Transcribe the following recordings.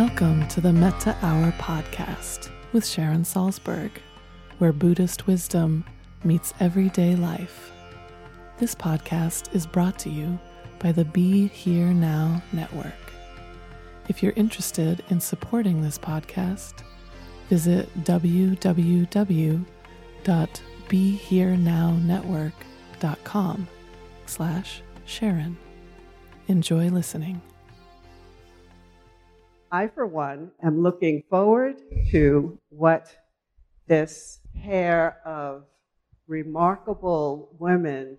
Welcome to the Metta Hour podcast with Sharon Salzberg, where Buddhist wisdom meets everyday life. This podcast is brought to you by the Be Here Now Network. If you're interested in supporting this podcast, visit www.beherenownetwork.com slash Sharon. Enjoy listening. I, for one, am looking forward to what this pair of remarkable women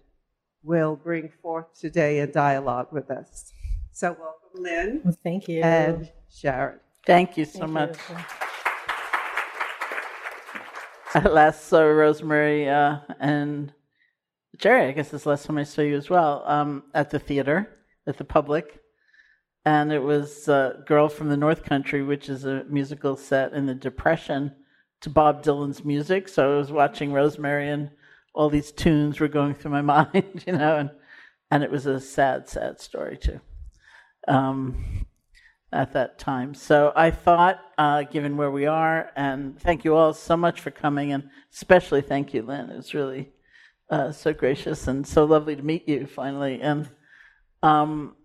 will bring forth today in dialogue with us. So, welcome, Lynn. Well, thank you. And Sharon. Thank you so Thank much. you. I last saw Rosemary uh, and Jerry. I guess this is the last time I saw you as well um, at the theater, at the public. And it was uh, Girl from the North Country, which is a musical set in the Depression to Bob Dylan's music. So I was watching Rosemary, and all these tunes were going through my mind, you know, and, and it was a sad, sad story, too, um, at that time. So I thought, uh, given where we are, and thank you all so much for coming, and especially thank you, Lynn. It was really uh, so gracious and so lovely to meet you finally. And um,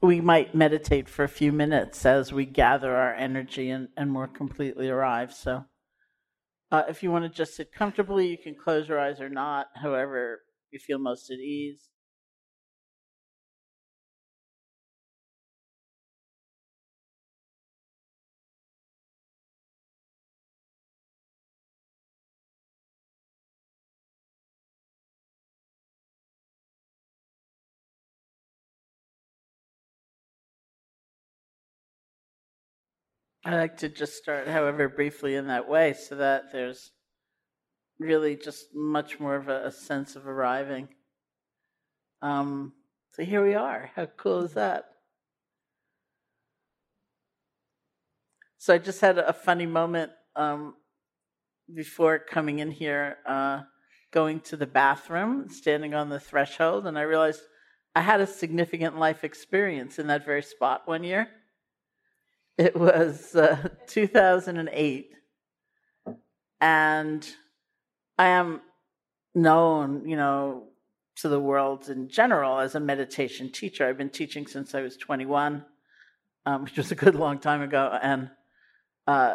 we might meditate for a few minutes as we gather our energy and, and more completely arrive. So, uh, if you want to just sit comfortably, you can close your eyes or not, however you feel most at ease. I like to just start, however briefly, in that way, so that there's really just much more of a, a sense of arriving. Um, so here we are. How cool is that? So I just had a funny moment um, before coming in here, uh, going to the bathroom, standing on the threshold, and I realized I had a significant life experience in that very spot one year. It was uh, 2008, and I am known, you know, to the world in general as a meditation teacher. I've been teaching since I was 21, um, which was a good long time ago, and uh,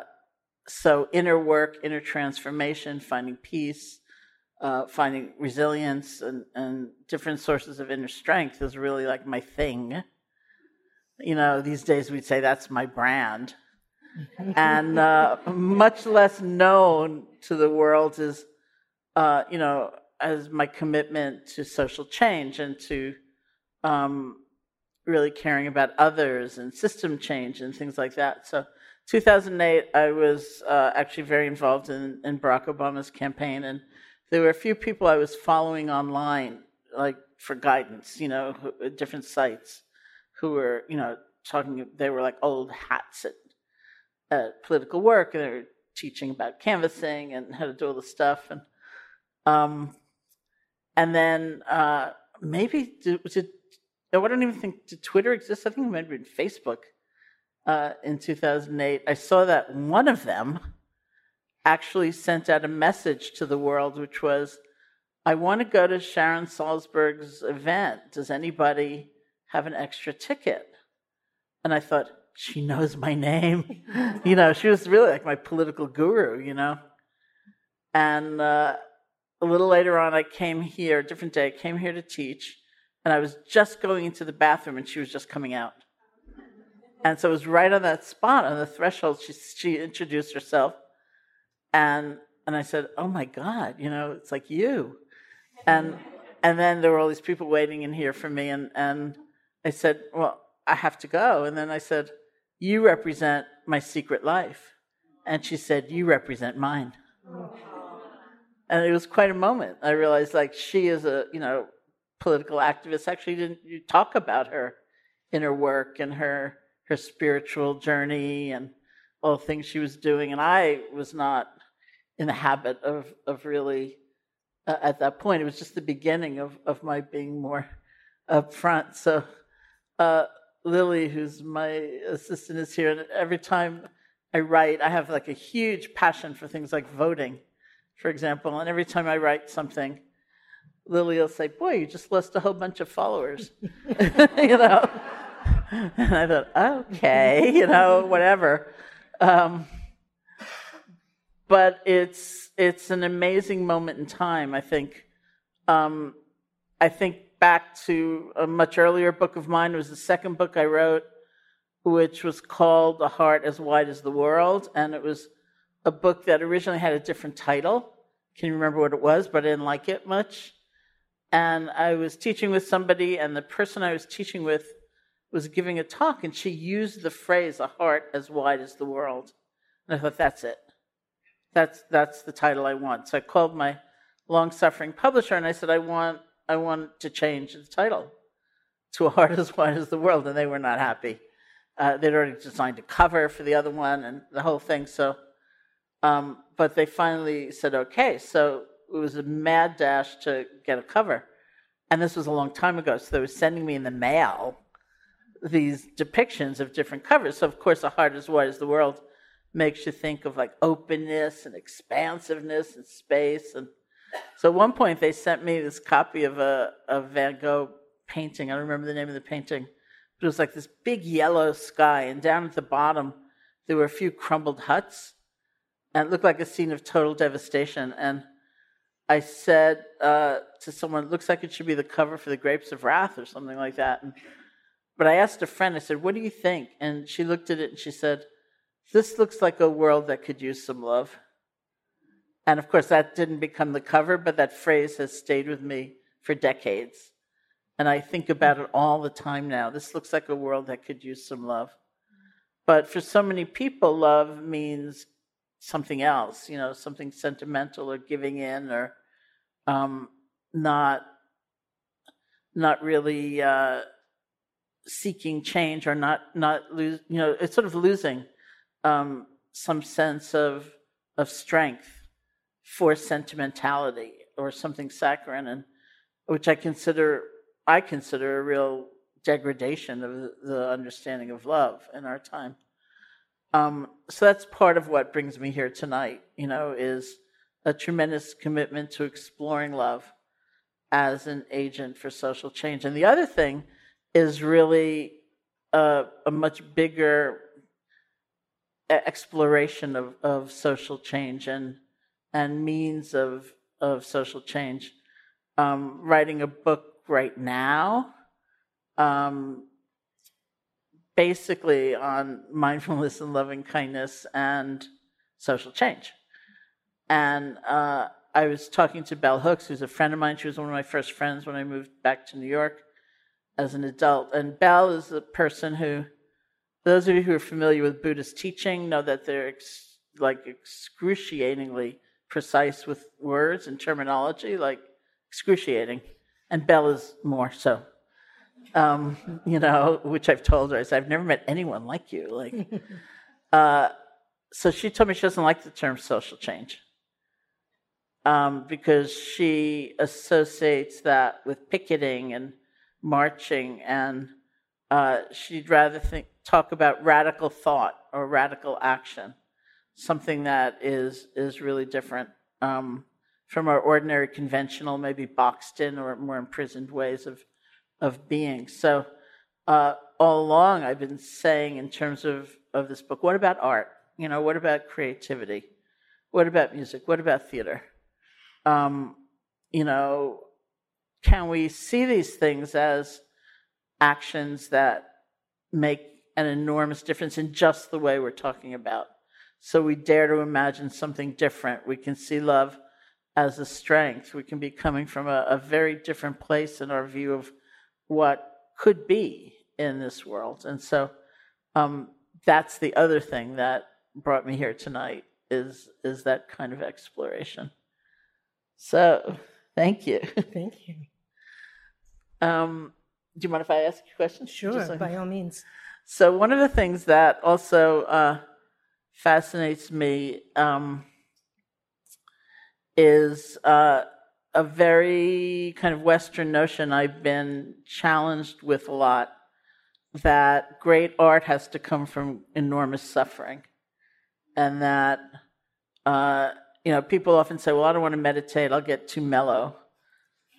so inner work, inner transformation, finding peace, uh, finding resilience, and, and different sources of inner strength is really like my thing you know, these days we'd say that's my brand. and uh, much less known to the world is, uh, you know, as my commitment to social change and to um, really caring about others and system change and things like that. So, 2008, I was uh, actually very involved in, in Barack Obama's campaign, and there were a few people I was following online, like for guidance, you know, different sites who were, you know, talking, they were like old hats at, at political work, and they were teaching about canvassing and how to do all the stuff. And, um, and then uh, maybe, did, did, I don't even think, did Twitter exist? I think it might have been Facebook uh, in 2008. I saw that one of them actually sent out a message to the world, which was, I want to go to Sharon Salzberg's event. Does anybody have an extra ticket? And I thought, she knows my name. you know, she was really like my political guru, you know. And uh, a little later on, I came here, a different day, I came here to teach, and I was just going into the bathroom, and she was just coming out. And so it was right on that spot, on the threshold, she, she introduced herself. And, and I said, Oh my God, you know, it's like you. And, and then there were all these people waiting in here for me, and, and I said, Well, I have to go. And then I said, You represent my secret life. And she said, You represent mine and it was quite a moment. I realized like she is a you know political activist. Actually, didn't you talk about her in her work and her her spiritual journey and all the things she was doing, and I was not in the habit of of really uh, at that point. It was just the beginning of of my being more upfront. So. Uh, Lily, who's my assistant, is here, and every time I write, I have like a huge passion for things like voting for example, and every time I write something, Lily will say, Boy, you just lost a whole bunch of followers. you know? And I thought, okay, you know, whatever. Um, but it's it's an amazing moment in time. I think. Um, I think back to a much earlier book of mine. It was the second book I wrote, which was called "A Heart as Wide as the World," and it was a book that originally had a different title. Can you remember what it was? But I didn't like it much. And I was teaching with somebody, and the person I was teaching with was giving a talk, and she used the phrase "a heart as wide as the world." And I thought, that's it. That's that's the title I want. So I called my long-suffering publisher, and I said, I want I want to change the title to "A Heart as Wide as the World," and they were not happy. Uh, they'd already designed a cover for the other one and the whole thing. So um, but they finally said okay. So it was a mad dash to get a cover. And this was a long time ago. So they were sending me in the mail these depictions of different covers. So, of course, A Heart as Wide as the World makes you think of like openness and expansiveness and space. And so at one point, they sent me this copy of a, a Van Gogh painting. I don't remember the name of the painting. But it was like this big yellow sky. And down at the bottom, there were a few crumbled huts and it looked like a scene of total devastation. And I said uh, to someone, "It "Looks like it should be the cover for the Grapes of Wrath or something like that." And, but I asked a friend. I said, "What do you think?" And she looked at it and she said, "This looks like a world that could use some love." And of course, that didn't become the cover, but that phrase has stayed with me for decades. And I think about it all the time now. This looks like a world that could use some love. But for so many people, love means something else, you know, something sentimental or giving in or um, not not really uh, seeking change or not not lose, you know, it's sort of losing um, some sense of of strength for sentimentality or something saccharine, and which I consider I consider a real degradation of the understanding of love in our time. Um, so that's part of what brings me here tonight, you know, is a tremendous commitment to exploring love as an agent for social change. And the other thing is really a, a much bigger exploration of, of social change and and means of of social change. Um, writing a book right now um, basically on mindfulness and loving kindness and social change. And uh, I was talking to Bell Hooks, who's a friend of mine. She was one of my first friends when I moved back to New York as an adult. And Bell is a person who, those of you who are familiar with Buddhist teaching, know that they're ex- like excruciatingly precise with words and terminology, like excruciating. And Bell is more so um, you know, which I've told her. I said, I've never met anyone like you. Like, uh, so she told me she doesn't like the term social change um, because she associates that with picketing and marching, and uh, she'd rather think talk about radical thought or radical action, something that is is really different. Um, from our ordinary conventional, maybe boxed in or more imprisoned ways of of being. So, uh, all along I've been saying in terms of, of this book, what about art? You know, what about creativity? What about music? What about theater? Um, you know, can we see these things as actions that make an enormous difference in just the way we're talking about? So we dare to imagine something different. We can see love as a strength. We can be coming from a, a very different place in our view of what could be in this world. And so um, that's the other thing that brought me here tonight is is that kind of exploration. So thank you. Thank you. Um, do you mind if I ask you questions? Sure, like- by all means. So one of the things that also uh, fascinates me um, is uh, a very kind of Western notion I've been challenged with a lot that great art has to come from enormous suffering, and that uh, you know people often say, "Well, I don't want to meditate; I'll get too mellow,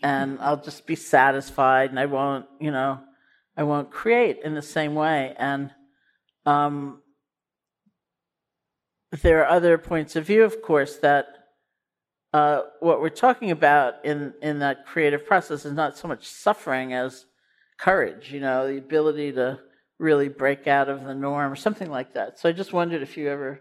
and I'll just be satisfied, and I won't, you know, I won't create in the same way." And um, there are other points of view, of course, that uh, what we're talking about in, in that creative process is not so much suffering as courage, you know, the ability to really break out of the norm or something like that. So I just wondered if you ever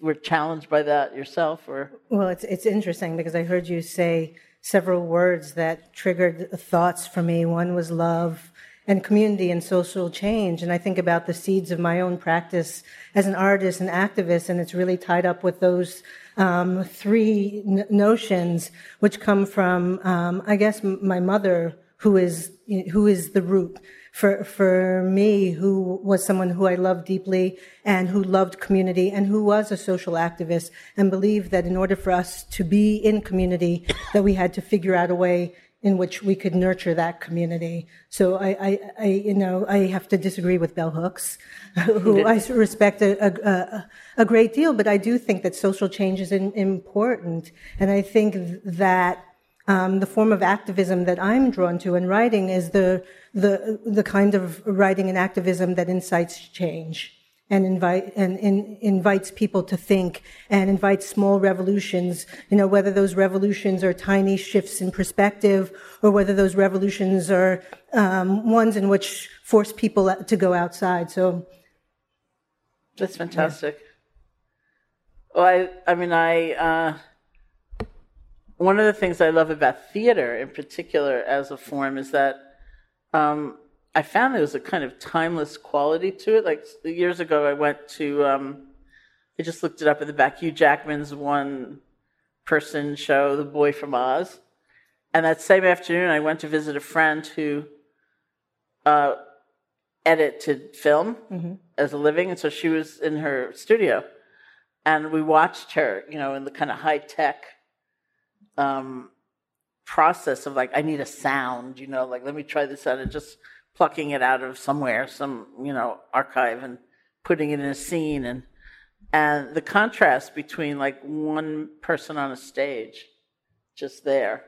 were challenged by that yourself or. Well, it's it's interesting because I heard you say several words that triggered thoughts for me. One was love and community and social change, and I think about the seeds of my own practice as an artist and activist, and it's really tied up with those um, three n- notions, which come from, um, I guess, m- my mother, who is who is the root for for me, who was someone who I loved deeply and who loved community and who was a social activist and believed that in order for us to be in community, that we had to figure out a way in which we could nurture that community. So I, I, I you know, I have to disagree with Bell Hooks, who I respect a, a, a, great deal, but I do think that social change is in, important, and I think that um, the form of activism that I'm drawn to in writing is the the the kind of writing and activism that incites change and invite and, and, invites people to think and invites small revolutions you know whether those revolutions are tiny shifts in perspective or whether those revolutions are um, ones in which force people to go outside so that's fantastic yeah. well i i mean i uh, one of the things i love about theater in particular as a form is that um, I found there was a kind of timeless quality to it. Like years ago, I went to, um, I just looked it up in the back, Hugh Jackman's one person show, The Boy from Oz. And that same afternoon, I went to visit a friend who uh, edited film mm-hmm. as a living. And so she was in her studio. And we watched her, you know, in the kind of high tech um, process of like, I need a sound, you know, like, let me try this out and just plucking it out of somewhere, some you know archive, and putting it in a scene, and and the contrast between like one person on a stage, just there,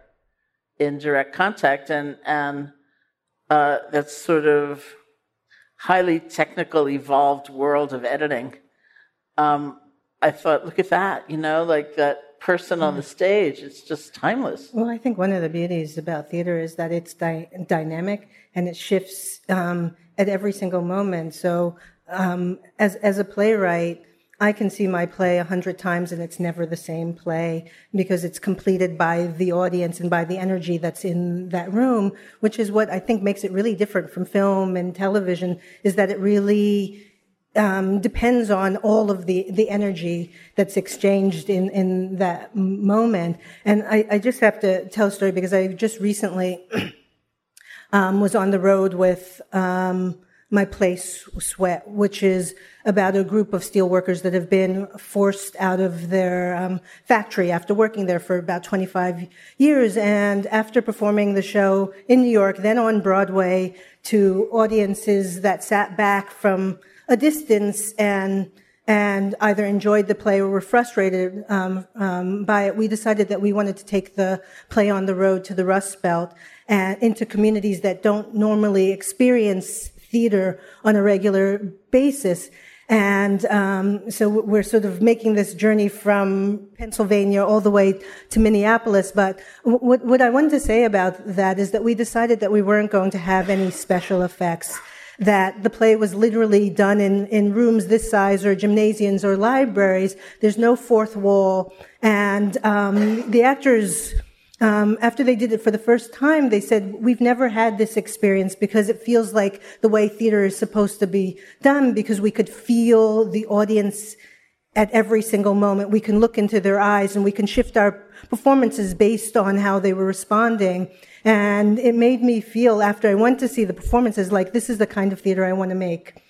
in direct contact, and and uh, that sort of highly technical, evolved world of editing. Um, I thought, look at that, you know, like that person on the stage. It's just timeless. Well, I think one of the beauties about theater is that it's dy- dynamic and it shifts um, at every single moment. So, um, as as a playwright, I can see my play a hundred times and it's never the same play because it's completed by the audience and by the energy that's in that room, which is what I think makes it really different from film and television. Is that it really um, depends on all of the, the energy that's exchanged in, in that moment. And I, I just have to tell a story because I just recently um, was on the road with um, my place Sweat, which is about a group of steel workers that have been forced out of their um, factory after working there for about 25 years. And after performing the show in New York, then on Broadway to audiences that sat back from a distance and and either enjoyed the play or were frustrated um, um, by it, we decided that we wanted to take the play on the road to the Rust Belt and into communities that don't normally experience theater on a regular basis. And um, so we're sort of making this journey from Pennsylvania all the way to Minneapolis. But what, what I wanted to say about that is that we decided that we weren't going to have any special effects that the play was literally done in, in rooms this size or gymnasiums or libraries. There's no fourth wall. And um, the actors um, after they did it for the first time, they said, We've never had this experience because it feels like the way theater is supposed to be done because we could feel the audience at every single moment. We can look into their eyes and we can shift our performances based on how they were responding. And it made me feel after I went to see the performances like this is the kind of theater I want to make.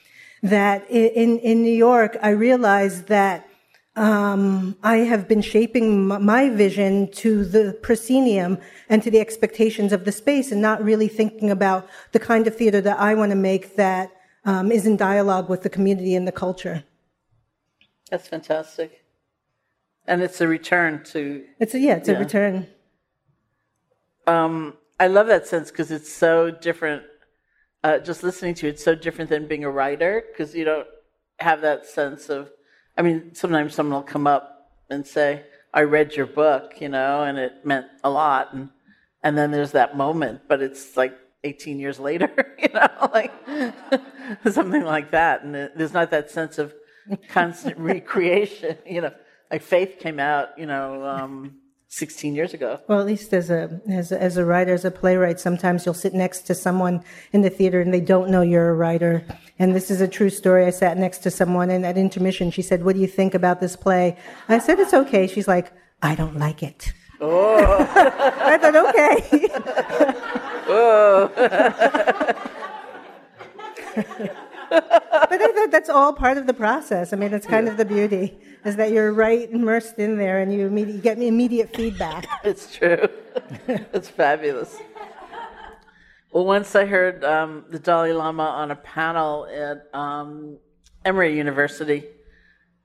That in, in New York, I realized that um, I have been shaping my vision to the proscenium and to the expectations of the space and not really thinking about the kind of theater that I want to make that um, is in dialogue with the community and the culture. That's fantastic. And it's a return to. It's a, yeah, it's yeah. a return. Um, I love that sense because it's so different. Uh, just listening to it, it's so different than being a writer because you don't have that sense of I mean, sometimes someone will come up and say, I read your book, you know, and it meant a lot. And, and then there's that moment, but it's like 18 years later, you know, like something like that. And it, there's not that sense of constant recreation, you know. Like Faith came out, you know, um, 16 years ago. Well, at least as a, as a, as a writer, as a playwright, sometimes you'll sit next to someone in the theater and they don't know you're a writer. And this is a true story. I sat next to someone and at intermission, she said, what do you think about this play? I said, it's okay. She's like, I don't like it. Oh. I thought, okay. oh. but that's all part of the process. I mean, it's kind yeah. of the beauty is that you're right immersed in there and you, you get immediate feedback. it's true. it's fabulous. Well, once I heard um, the Dalai Lama on a panel at um, Emory University,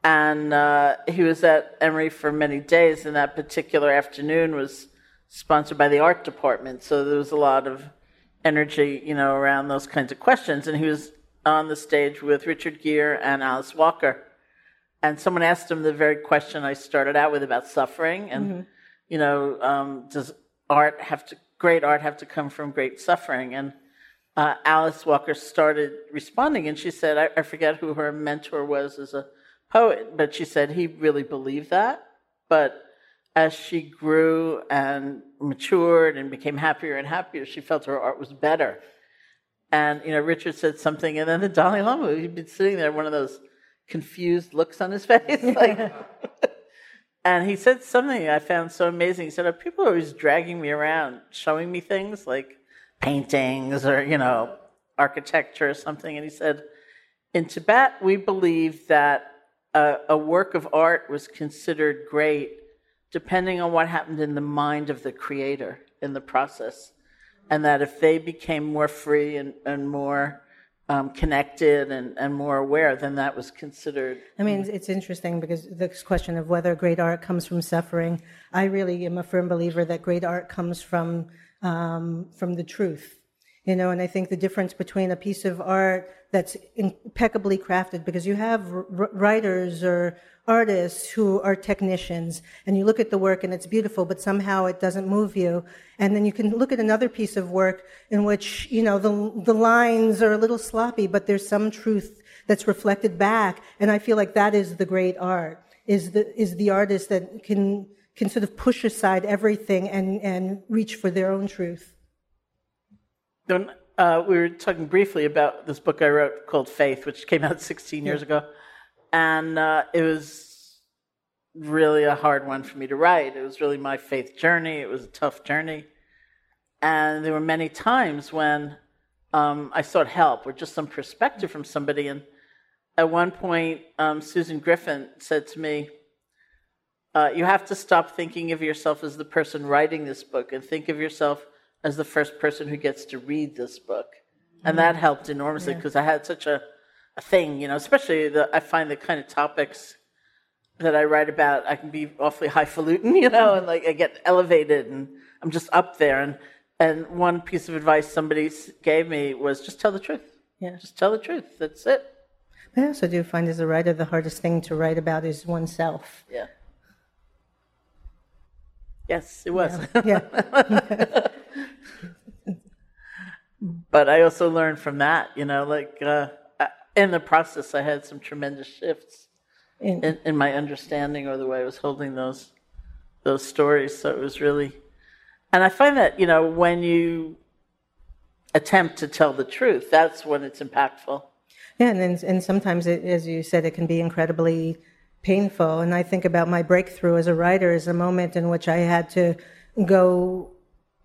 and uh, he was at Emory for many days, and that particular afternoon was sponsored by the art department. So there was a lot of energy, you know, around those kinds of questions. And he was on the stage with Richard Gere and Alice Walker. And someone asked him the very question I started out with about suffering. And, mm-hmm. you know, um, does art have to, great art have to come from great suffering? And uh, Alice Walker started responding, and she said, I, I forget who her mentor was as a poet, but she said he really believed that. But as she grew and matured and became happier and happier, she felt her art was better. And, you know, Richard said something, and then the Dalai Lama, he'd been sitting there, one of those confused looks on his face. like, and he said something I found so amazing. He said, Are people are always dragging me around, showing me things like paintings or, you know, architecture or something? And he said, In Tibet, we believe that a, a work of art was considered great depending on what happened in the mind of the creator in the process and that if they became more free and, and more um, connected and, and more aware, then that was considered. I mean, it's interesting because this question of whether great art comes from suffering, I really am a firm believer that great art comes from um, from the truth. You know, and I think the difference between a piece of art that's impeccably crafted, because you have writers or artists who are technicians and you look at the work and it's beautiful, but somehow it doesn't move you. And then you can look at another piece of work in which, you know, the, the lines are a little sloppy, but there's some truth that's reflected back. And I feel like that is the great art, is the, is the artist that can, can sort of push aside everything and, and reach for their own truth. Then uh, we were talking briefly about this book I wrote called Faith, which came out 16 years ago and uh, it was really a hard one for me to write. It was really my faith journey. It was a tough journey, and there were many times when um, I sought help or just some perspective from somebody. And at one point, um, Susan Griffin said to me, uh, "You have to stop thinking of yourself as the person writing this book and think of yourself." As the first person who gets to read this book. And that helped enormously because yeah. I had such a a thing, you know, especially the, I find the kind of topics that I write about, I can be awfully highfalutin, you know, and like I get elevated and I'm just up there. And, and one piece of advice somebody gave me was just tell the truth. Yeah. Just tell the truth. That's it. I also do find as a writer the hardest thing to write about is oneself. Yeah. Yes, it was. Yeah. but I also learned from that, you know, like uh, in the process, I had some tremendous shifts In- in, in my understanding or the way I was holding those those stories. So it was really, and I find that you know when you attempt to tell the truth, that's when it's impactful. Yeah, and then, and sometimes, it, as you said, it can be incredibly painful. And I think about my breakthrough as a writer as a moment in which I had to go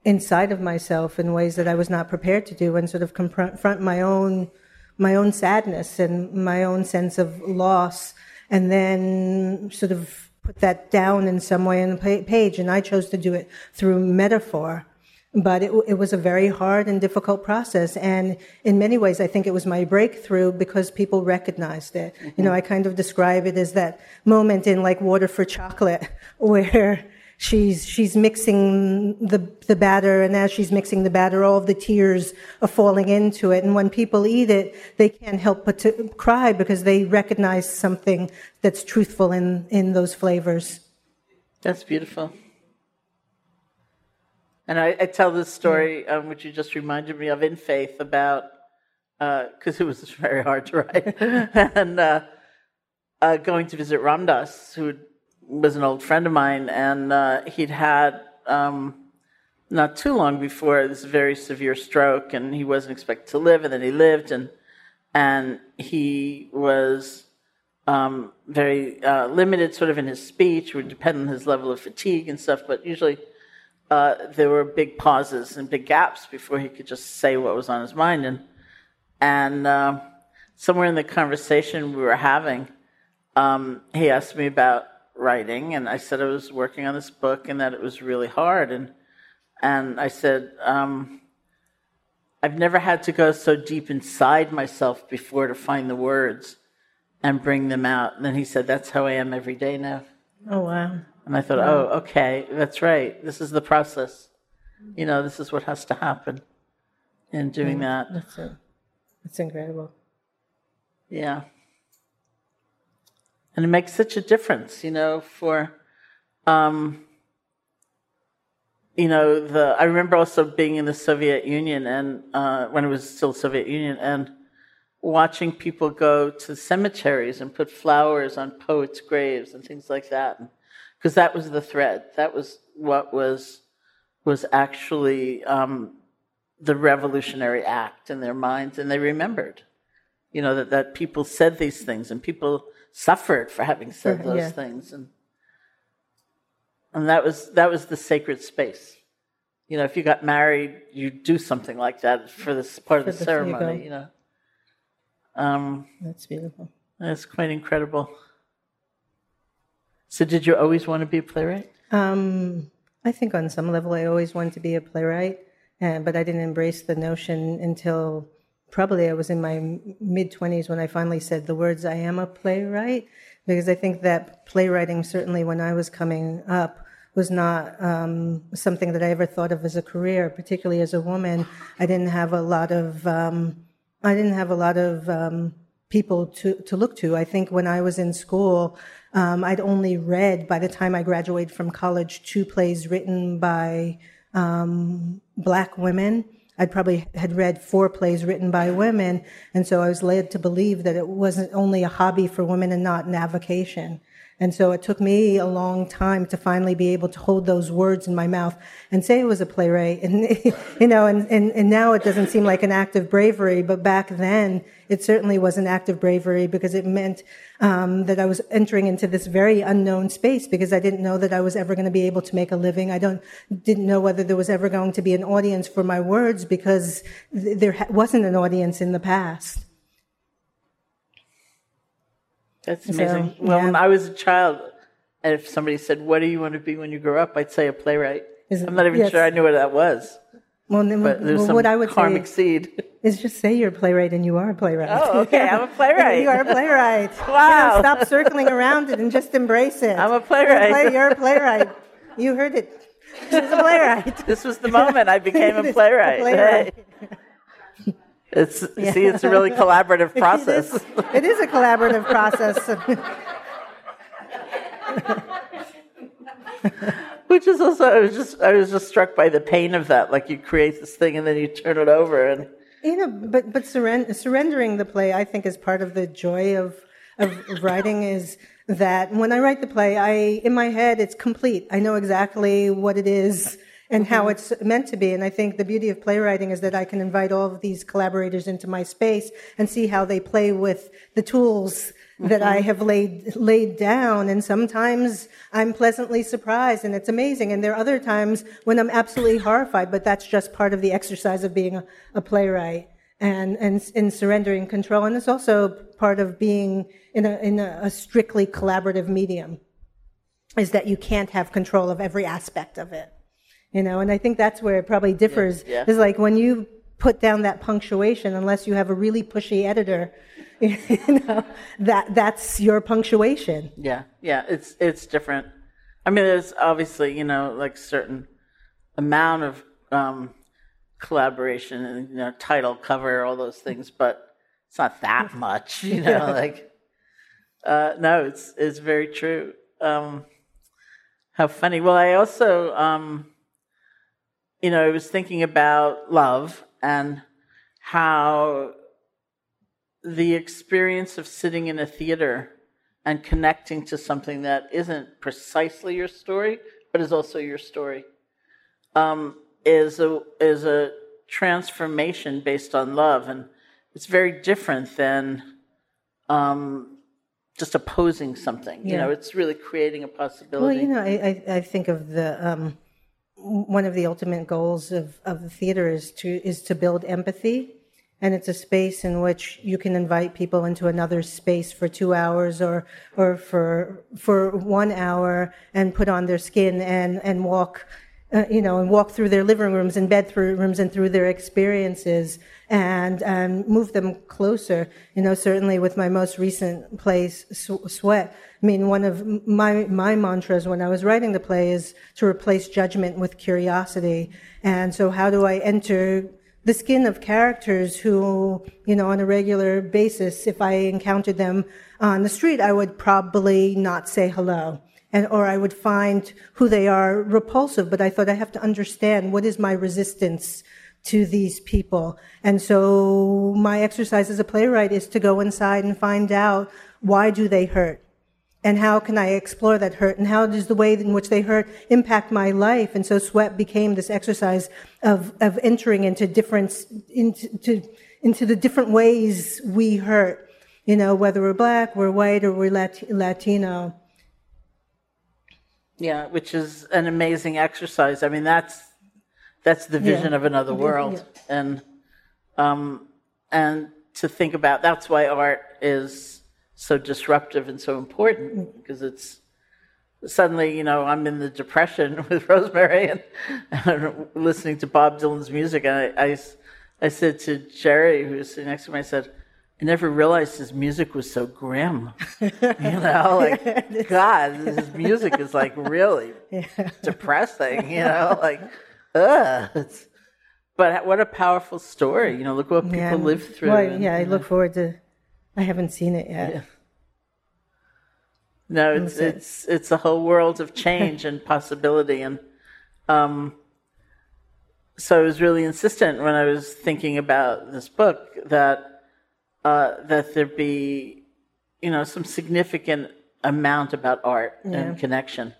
inside of myself in ways that I was not prepared to do, and sort of confront my own my own sadness and my own sense of loss, and then sort of put that down in some way on the page. And I chose to do it through metaphor but it, it, was a very hard and difficult process. And in many ways, I think it was my breakthrough because people recognized it. Mm-hmm. You know, I kind of describe it as that moment in like Water for Chocolate where she's, she's mixing the, the batter and as she's mixing the batter, all of the tears are falling into it. And when people eat it, they can't help but to cry because they recognize something that's truthful in, in those flavors. That's beautiful. And I, I tell this story, um, which you just reminded me of in faith about, because uh, it was very hard to write, and uh, uh, going to visit Ram Dass who was an old friend of mine, and uh, he'd had um, not too long before this very severe stroke, and he wasn't expected to live, and then he lived, and and he was um, very uh, limited, sort of in his speech, would depend on his level of fatigue and stuff, but usually uh, there were big pauses and big gaps before he could just say what was on his mind. And, and uh, somewhere in the conversation we were having, um, he asked me about writing, and I said I was working on this book and that it was really hard. And, and I said, um, I've never had to go so deep inside myself before to find the words and bring them out. And then he said, That's how I am every day now. Oh, wow. And I thought, oh, okay, that's right. This is the process. You know, this is what has to happen in doing that. That's it. That's incredible. Yeah. And it makes such a difference, you know, for, um, you know, the, I remember also being in the Soviet Union and, uh, when it was still Soviet Union and watching people go to cemeteries and put flowers on poets' graves and things like that. Because that was the thread. That was what was was actually um, the revolutionary act in their minds, and they remembered, you know, that, that people said these things and people suffered for having said those yeah. things, and and that was that was the sacred space. You know, if you got married, you do something like that for this part for of the, the ceremony. You know, um, that's beautiful. That's quite incredible. So, did you always want to be a playwright? Um, I think on some level I always wanted to be a playwright, uh, but I didn't embrace the notion until probably I was in my mid 20s when I finally said the words, I am a playwright, because I think that playwriting, certainly when I was coming up, was not um, something that I ever thought of as a career, particularly as a woman. I didn't have a lot of, um, I didn't have a lot of um, people to, to look to. I think when I was in school, um, I'd only read, by the time I graduated from college, two plays written by um, black women. I'd probably had read four plays written by women, and so I was led to believe that it wasn't only a hobby for women and not an avocation. And so it took me a long time to finally be able to hold those words in my mouth and say it was a playwright. And, you know, and, and, and now it doesn't seem like an act of bravery, but back then it certainly was an act of bravery because it meant um, that I was entering into this very unknown space because I didn't know that I was ever going to be able to make a living. I don't, didn't know whether there was ever going to be an audience for my words because th- there wasn't an audience in the past. That's amazing. So, well, yeah. when I was a child, and if somebody said, "What do you want to be when you grow up?" I'd say a playwright. I'm not even yes. sure I knew what that was. Well, then, but there's well, some what I would karmic say seed. is just say you're a playwright and you are a playwright. Oh, okay, I'm a playwright. you are a playwright. wow. You know, stop circling around it and just embrace it. I'm a playwright. You're a, play, you're a playwright. You heard it. She's a playwright. this was the moment I became a playwright. a playwright. It's yeah. see, it's a really collaborative process. it, is, it is a collaborative process. Which is also, I was just, I was just struck by the pain of that. Like you create this thing and then you turn it over, and you know, but but surrender, surrendering the play, I think, is part of the joy of of writing. Is that when I write the play, I in my head it's complete. I know exactly what it is and mm-hmm. how it's meant to be. And I think the beauty of playwriting is that I can invite all of these collaborators into my space and see how they play with the tools that I mm-hmm. have laid laid down, and sometimes I'm pleasantly surprised, and it's amazing. And there are other times when I'm absolutely horrified, but that's just part of the exercise of being a, a playwright and and in surrendering control. And it's also part of being in a in a, a strictly collaborative medium, is that you can't have control of every aspect of it, you know. And I think that's where it probably differs. Yeah, yeah. Is like when you put down that punctuation, unless you have a really pushy editor you know, that that's your punctuation. Yeah, yeah, it's it's different. I mean, there's obviously you know like certain amount of um, collaboration and you know title, cover, all those things, but it's not that much. You know, yeah. like uh, no, it's it's very true. Um, how funny. Well, I also um, you know I was thinking about love and how the experience of sitting in a theater and connecting to something that isn't precisely your story, but is also your story, um, is a is a transformation based on love, and it's very different than um, just opposing something. Yeah. You know, it's really creating a possibility. Well, you know, I I, I think of the. Um, one of the ultimate goals of, of the theater is to is to build empathy. And it's a space in which you can invite people into another space for two hours or or for for one hour and put on their skin and and walk uh, you know and walk through their living rooms and bedrooms and through their experiences and um, move them closer you know certainly with my most recent play sweat i mean one of my my mantras when i was writing the play is to replace judgment with curiosity and so how do i enter the skin of characters who, you know, on a regular basis, if I encountered them on the street, I would probably not say hello. And, or I would find who they are repulsive, but I thought I have to understand what is my resistance to these people. And so my exercise as a playwright is to go inside and find out why do they hurt? and how can I explore that hurt and how does the way in which they hurt impact my life? And so sweat became this exercise of, of entering into different, into, into the different ways we hurt, you know, whether we're black, we're white, or we're Latino. Yeah, which is an amazing exercise. I mean, that's, that's the vision yeah. of another world. Yeah. And, um, and to think about, that's why art is so disruptive and so important because it's suddenly, you know, I'm in the depression with Rosemary and, and listening to Bob Dylan's music. And I, I, I, said to Jerry, who was sitting next to me, I said, I never realized his music was so grim. you know, like, God, his music is like really yeah. depressing, you know, like, ugh. But what a powerful story. You know, look what people yeah, live through. Well, and, yeah, I look forward to I haven't seen it yet. Yeah. No, it's it's it's a whole world of change and possibility, and um, so I was really insistent when I was thinking about this book that uh, that there be, you know, some significant amount about art yeah. and connection.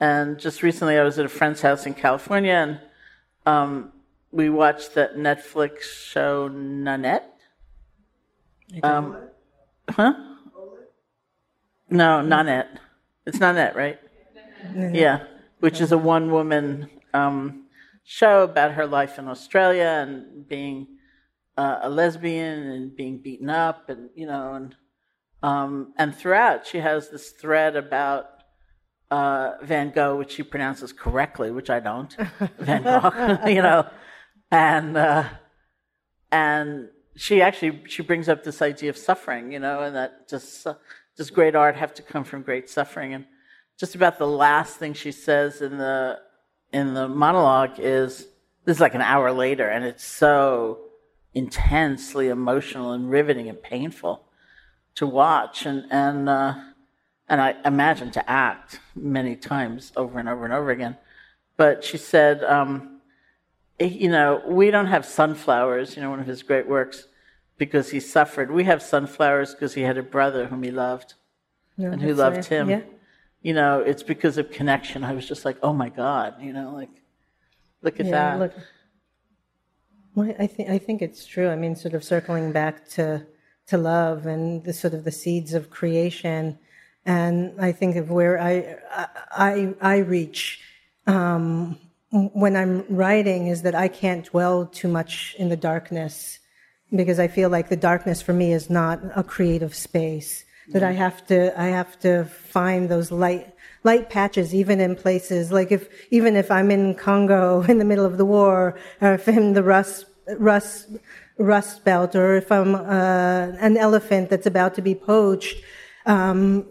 And just recently, I was at a friend's house in California, and um, we watched that Netflix show Nanette. Um, huh? No, Nanette. It's Nanette, right? Yeah, which is a one woman um, show about her life in Australia and being uh, a lesbian and being beaten up, and you know, and um, and throughout she has this thread about uh, Van Gogh, which she pronounces correctly, which I don't. Van Gogh, you know, and uh, and she actually she brings up this idea of suffering, you know, and that just does great art have to come from great suffering? And just about the last thing she says in the in the monologue is this is like an hour later, and it's so intensely emotional and riveting and painful to watch and and uh, and I imagine to act many times over and over and over again. But she said, um, you know, we don't have sunflowers, you know, one of his great works, because he suffered. We have sunflowers because he had a brother whom he loved no, and who loved right. him. Yeah. You know, it's because of connection. I was just like, oh my God, you know, like, look at yeah, that. Look. Well, I think I think it's true. I mean, sort of circling back to to love and the sort of the seeds of creation, and I think of where I I I reach um, when I'm writing is that I can't dwell too much in the darkness because I feel like the darkness for me is not a creative space. That I have to I have to find those light light patches even in places like if even if I'm in Congo in the middle of the war or if I'm the rust rust rust belt or if I'm uh, an elephant that's about to be poached um,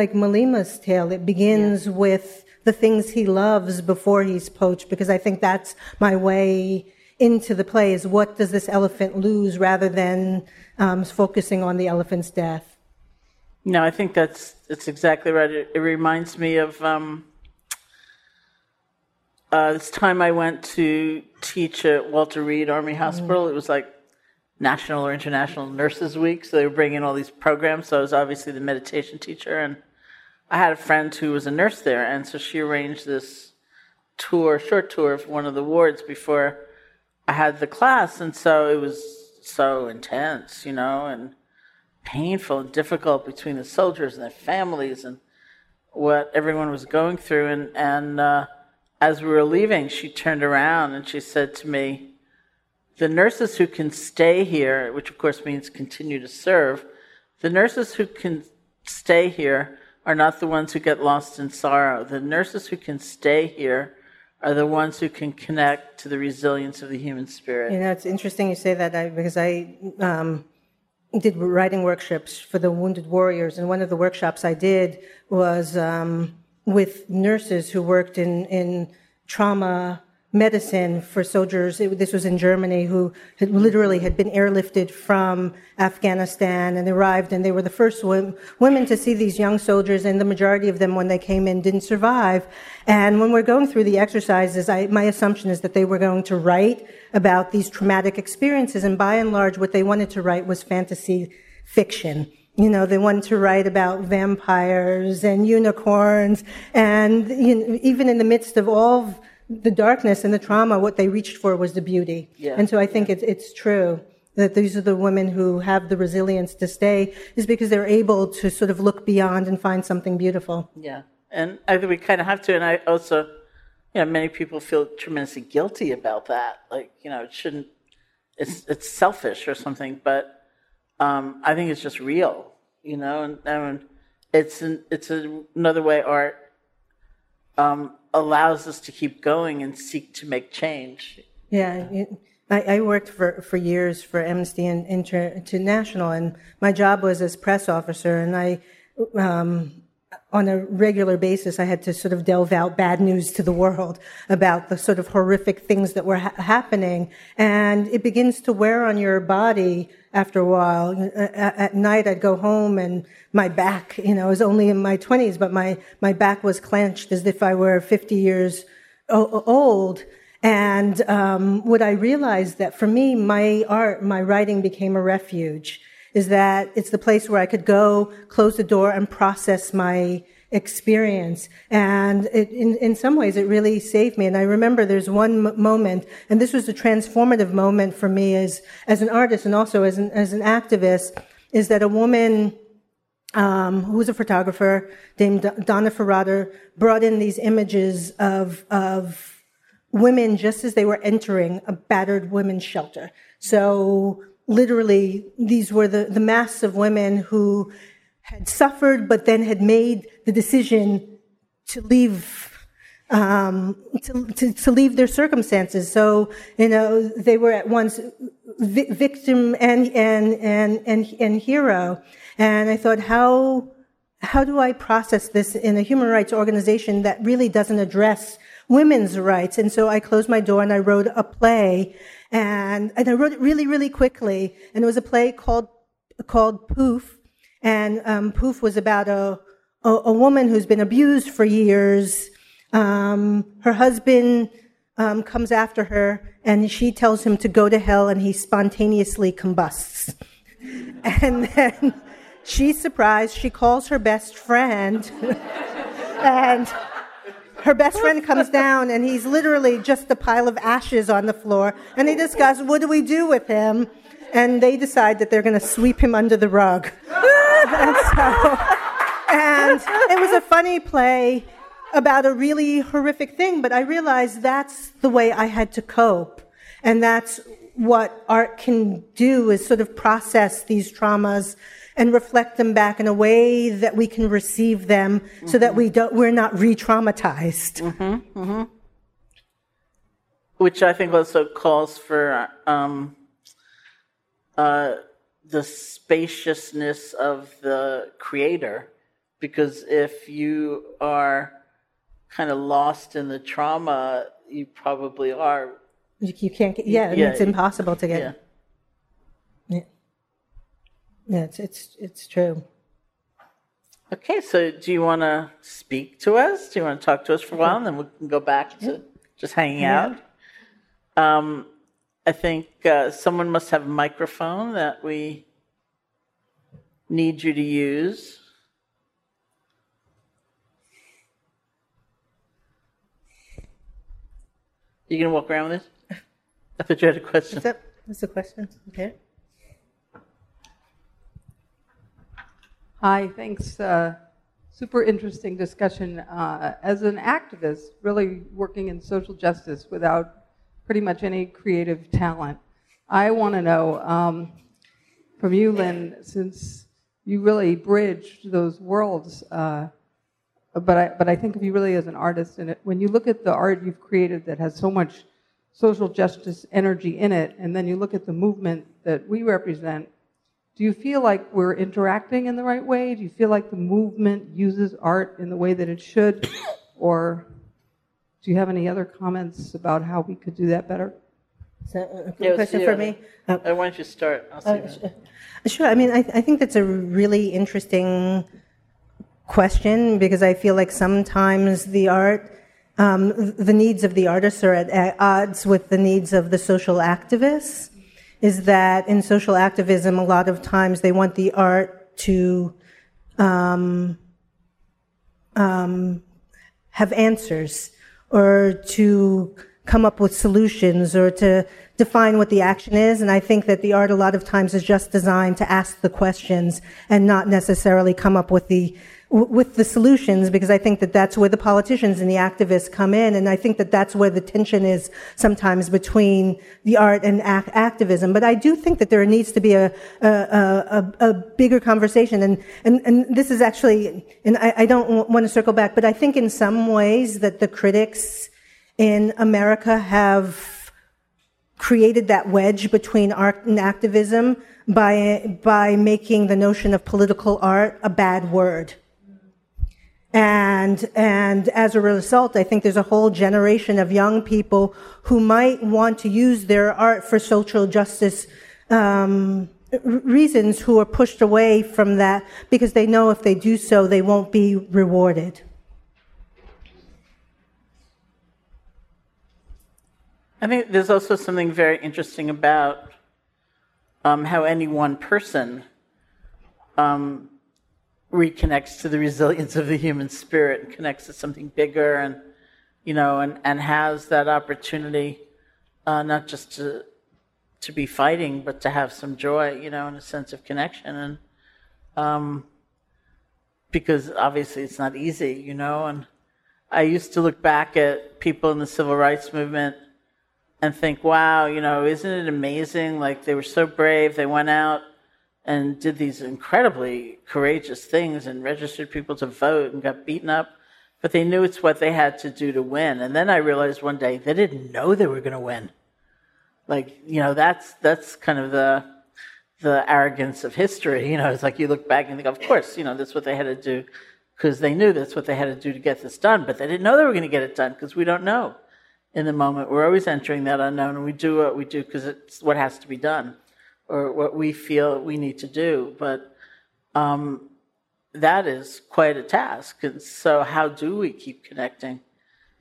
like Mlima's tale it begins yeah. with the things he loves before he's poached because I think that's my way into the play is what does this elephant lose rather than um, focusing on the elephant's death. No, I think that's that's exactly right. It, it reminds me of um, uh, this time I went to teach at Walter Reed Army Hospital. Mm. It was like National or International Nurses Week, so they were bringing all these programs. So I was obviously the meditation teacher, and I had a friend who was a nurse there, and so she arranged this tour, short tour of one of the wards before I had the class, and so it was so intense, you know, and painful and difficult between the soldiers and their families and what everyone was going through. And, and uh, as we were leaving, she turned around and she said to me, The nurses who can stay here, which of course means continue to serve, the nurses who can stay here are not the ones who get lost in sorrow. The nurses who can stay here are the ones who can connect to the resilience of the human spirit. You know, it's interesting you say that because I um, did writing workshops for the wounded warriors, and one of the workshops I did was um, with nurses who worked in in trauma medicine for soldiers. It, this was in Germany, who had literally had been airlifted from Afghanistan and arrived, and they were the first women to see these young soldiers, and the majority of them, when they came in, didn't survive. And when we're going through the exercises, I, my assumption is that they were going to write about these traumatic experiences, and by and large, what they wanted to write was fantasy fiction. You know, they wanted to write about vampires and unicorns, and you know, even in the midst of all the darkness and the trauma, what they reached for was the beauty. Yeah. And so I think yeah. it's, it's true that these are the women who have the resilience to stay is because they're able to sort of look beyond and find something beautiful. Yeah. And I think we kind of have to. And I also, you know, many people feel tremendously guilty about that. Like, you know, it shouldn't, it's, it's selfish or something, but um, I think it's just real, you know, and, and it's, an, it's another way art um, allows us to keep going and seek to make change. Yeah, I, I, worked for, for years for Amnesty International, and my job was as press officer, and I, um, on a regular basis, I had to sort of delve out bad news to the world about the sort of horrific things that were ha- happening, and it begins to wear on your body after a while. At night, I'd go home and my back, you know, I was only in my 20s, but my, my back was clenched as if I were 50 years old. And um, what I realized that for me, my art, my writing became a refuge. Is that it's the place where I could go, close the door, and process my experience. And it, in, in some ways, it really saved me. And I remember there's one m- moment, and this was a transformative moment for me as, as an artist and also as an, as an activist, is that a woman um, who was a photographer named Donna Ferrato brought in these images of, of women just as they were entering a battered women's shelter. So literally, these were the, the mass of women who had suffered, but then had made the decision to leave um, to, to, to, leave their circumstances. So, you know, they were at once vi- victim and, and, and, and, and hero. And I thought, how, how do I process this in a human rights organization that really doesn't address women's rights? And so I closed my door and I wrote a play And, and I wrote it really, really quickly. And it was a play called, called Poof. And um, Poof was about a, a, a, woman who's been abused for years. Um, her husband um, comes after her, and she tells him to go to hell, and he spontaneously combusts. And then she's surprised. She calls her best friend, and her best friend comes down and he's literally just a pile of ashes on the floor. And they discuss, what do we do with him? And they decide that they're going to sweep him under the rug. and, so, and it was a funny play about a really horrific thing, but I realized that's the way I had to cope. And that's what art can do is sort of process these traumas and reflect them back in a way that we can receive them mm-hmm. so that we don't, we're not re-traumatized. Mm-hmm, mm-hmm. Which I think also calls for um, uh, the spaciousness of the creator. Because if you are kind of lost in the trauma, you probably are. You, can't get, yeah, yeah it's impossible to get. Yeah. Yeah, it's it's it's true. Okay, so do you want to speak to us? Do you want to talk to us for a while, and then we can go back to just hanging yeah. out? Um, I think uh, someone must have a microphone that we need you to use. You gonna walk around with this? I thought you had a question. What's up? What's the question? Okay. Hi, thanks. Uh, super interesting discussion. Uh, as an activist, really working in social justice without pretty much any creative talent, I want to know um, from you, Lynn, since you really bridged those worlds. Uh, but I, but I think of you really as an artist, and when you look at the art you've created that has so much social justice energy in it, and then you look at the movement that we represent, do you feel like we're interacting in the right way? Do you feel like the movement uses art in the way that it should? Or do you have any other comments about how we could do that better? Is that a yeah, question yeah, for me? Uh, why don't you start? Uh, sure. I mean, I, I think that's a really interesting question because I feel like sometimes the art, um, the needs of the artists are at odds with the needs of the social activists is that in social activism, a lot of times they want the art to um, um, have answers or to come up with solutions or to define what the action is. And I think that the art a lot of times is just designed to ask the questions and not necessarily come up with the with the solutions because I think that that's where the politicians and the activists come in. And I think that that's where the tension is sometimes between the art and ac- activism. But I do think that there needs to be a, a, a, a bigger conversation. And, and, and this is actually, and I, I don't want to circle back, but I think in some ways that the critics in America have created that wedge between art and activism by, by making the notion of political art a bad word. And, and as a result, I think there's a whole generation of young people who might want to use their art for social justice um, reasons who are pushed away from that because they know if they do so, they won't be rewarded. I think there's also something very interesting about um, how any one person um, reconnects to the resilience of the human spirit and connects to something bigger and you know and, and has that opportunity uh, not just to to be fighting but to have some joy you know and a sense of connection. And um, because obviously it's not easy you know and i used to look back at people in the civil rights movement and think wow you know isn't it amazing? Like they were so brave. They went out and did these incredibly courageous things and registered people to vote and got beaten up. But they knew it's what they had to do to win. And then I realized one day they didn't know they were going to win. Like, you know, that's, that's kind of the, the arrogance of history. You know, it's like you look back and think, of course, you know, that's what they had to do because they knew that's what they had to do to get this done. But they didn't know they were going to get it done because we don't know. in the moment. We're always entering that unknown, and we do what we do because it's what has to be done or what we feel we need to do. But um, that is quite a task. And so, how do we keep connecting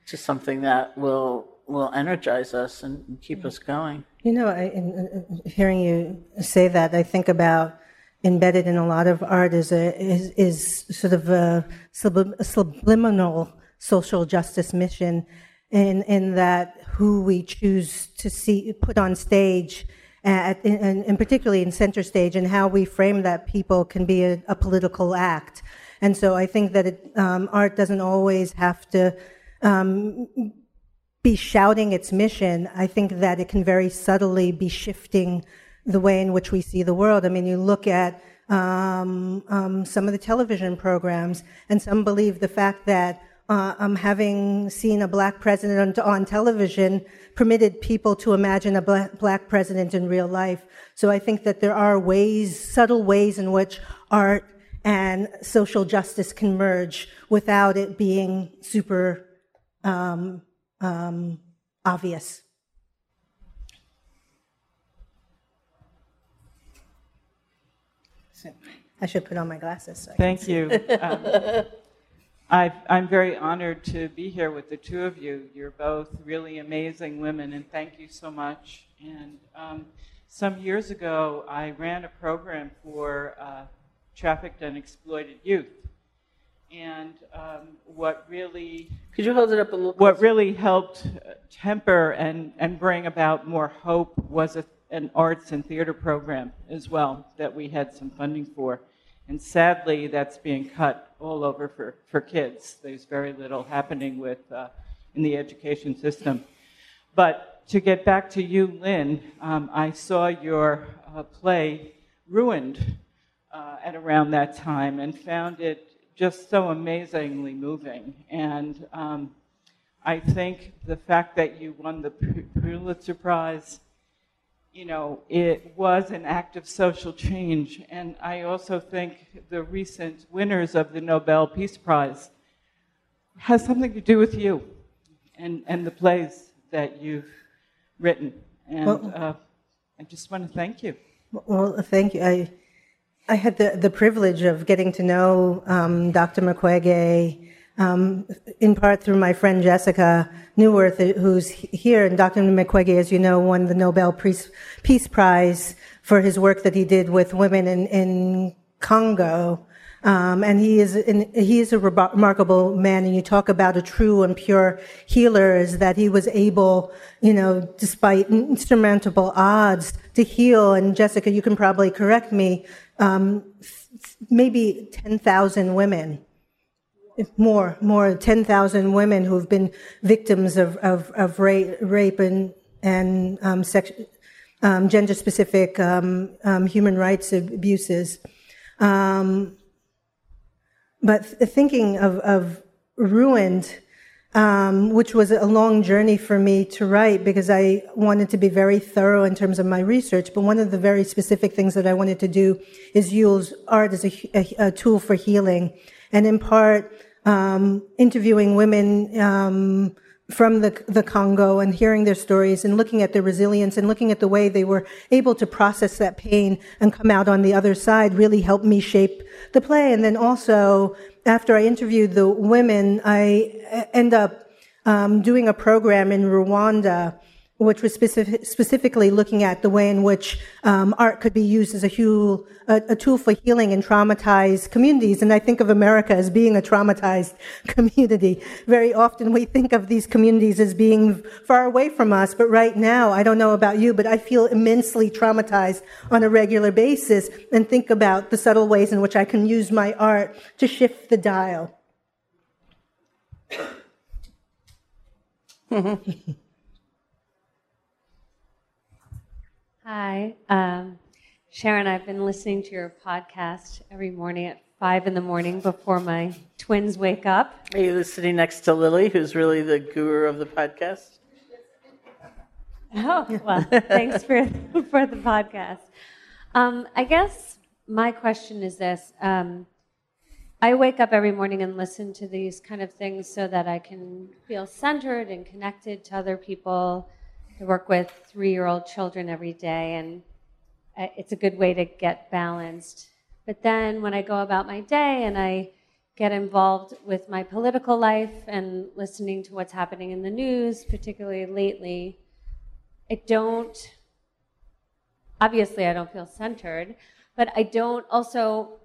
to something that will will energize us and keep us going? You know, I, in, in hearing you say that, I think about embedded in a lot of art is a is, is sort of a, subliminal social justice mission, in in that who we choose to see put on stage at, and, particularly in center stage, and how we frame that people can be a, a political act. And so I think that it, um, art doesn't always have to um, be shouting its mission. I think that it can very subtly be shifting the way in which we see the world. I mean, you look at um, um some of the television programs, and some believe the fact that uh, um, having seen a black president on, on, television permitted people to imagine a black, black president in real life. So I think that there are ways, subtle ways in which art and social justice can merge without it being super um, um, obvious. I should put on my glasses. So Thank you. I am very honored to be here with the two of you. You're both really amazing women, and thank you so much. And um, some years ago, I ran a program for uh, trafficked and exploited youth. And um, what really could you hold it up a little? What really helped temper and, and bring about more hope was a, an arts and theater program as well that we had some funding for. And sadly, that's being cut all over for, for kids. There's very little happening with uh, in the education system. But to get back to you, Lynn, um, I saw your uh, play Ruined uh, at around that time and found it just so amazingly moving. And um, I think the fact that you won the Pulitzer Prize you know, it was an act of social change. And I also think the recent winners of the Nobel Peace Prize has something to do with you and, and the plays that you've written. And well, uh, I just want to thank you. Well, thank you. I, I had the, the privilege of getting to know um, Dr. Mukwege um, in part through my friend Jessica Neuwirth, who's here. And Dr. Mukwege, as you know, won the Nobel Peace Prize for his work that he did with women in, in Congo. Um, and he is he is a remarkable man. And you talk about a true and pure healer is that he was able, you know, despite insurmountable odds, to heal. And Jessica, you can probably correct me. Um, maybe ten thousand women more, more 10,000 women who've been victims of, of, of rape, rape and, and um, sex, um, gender specific um, um, human rights abuses. Um, but thinking of, of Ruined, um, which was a long journey for me to write because I wanted to be very thorough in terms of my research. But one of the very specific things that I wanted to do is use art as a, a, a tool for healing. And in part, um, interviewing women um, from the, the Congo and hearing their stories and looking at their resilience and looking at the way they were able to process that pain and come out on the other side really helped me shape the play. And then also, after I interviewed the women, I end up um, doing a program in Rwanda which was specific, specifically looking at the way in which um, art could be used as a, a, a, tool for healing in traumatized communities. And I think of America as being a traumatized community. Very often we think of these communities as being far away from us, but right now, I don't know about you, but I feel immensely traumatized on a regular basis and think about the subtle ways in which I can use my art to shift the dial. Hi. Um, Sharon, I've been listening to your podcast every morning at five in the morning before my twins wake up. Are you sitting next to Lily, who's really the guru of the podcast? Oh, well, thanks for, for the podcast. Um, I guess my question is this. Um, I wake up every morning and listen to these kind of things so that I can feel centered and connected to other people. I work with three year old children every day, and it's a good way to get balanced. But then when I go about my day and I get involved with my political life and listening to what's happening in the news, particularly lately, I don't, obviously, I don't feel centered, but I don't also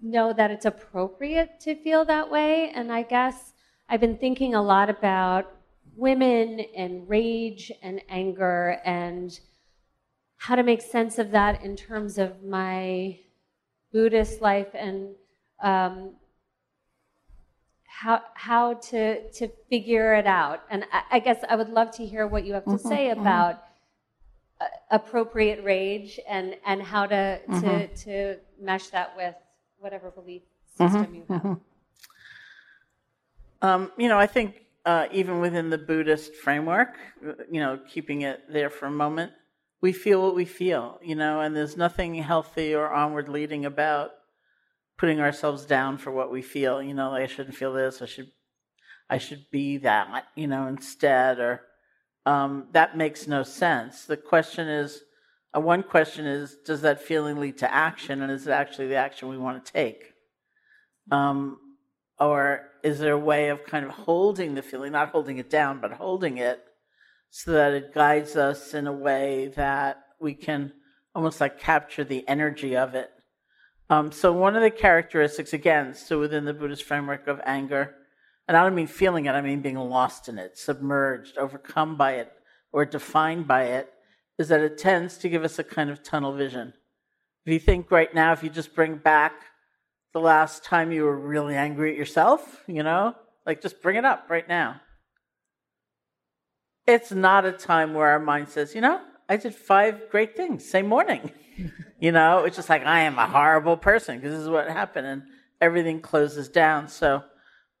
know that it's appropriate to feel that way. And I guess I've been thinking a lot about women and rage and anger and how to make sense of that in terms of my Buddhist life and um, how how to to figure it out. And I, I, guess I would love to hear what you have to mm-hmm, say mm-hmm. about mm-hmm. appropriate rage and and how to mm-hmm. to to mesh that with whatever belief mm-hmm, system you have. Mm-hmm. Um, you know, I think uh, even within the Buddhist framework, uh, you know, keeping it there for a moment, we feel what we feel, you know, and there's nothing healthy or onward leading about putting ourselves down for what we feel. You know, I shouldn't feel this. I should, I should be that. You know, instead, or um, that makes no sense. The question is, uh, one question is, does that feeling lead to action, and is it actually the action we want to take? Um, or is there a way of kind of holding the feeling, not holding it down, but holding it so that it guides us in a way that we can almost like capture the energy of it? Um, so, one of the characteristics, again, so within the Buddhist framework of anger, and I don't mean feeling it, I mean being lost in it, submerged, overcome by it, or defined by it, is that it tends to give us a kind of tunnel vision. If you think right now, if you just bring back the last time you were really angry at yourself, you know, like just bring it up right now. It's not a time where our mind says, you know, I did five great things same morning. you know, it's just like I am a horrible person because this is what happened, and everything closes down. So,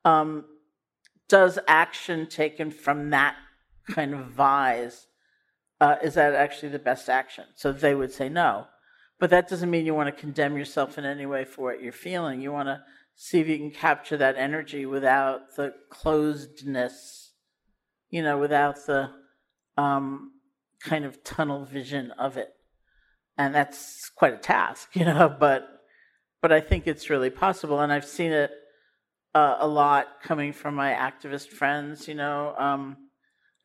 um, does action taken from that kind of vise uh, is that actually the best action? So they would say no. But that doesn't mean you want to condemn yourself in any way for what you're feeling. You want to see if you can capture that energy without the closedness, you know, without the um, kind of tunnel vision of it. And that's quite a task, you know, but but I think it's really possible. And I've seen it uh, a lot coming from my activist friends, you know. Um,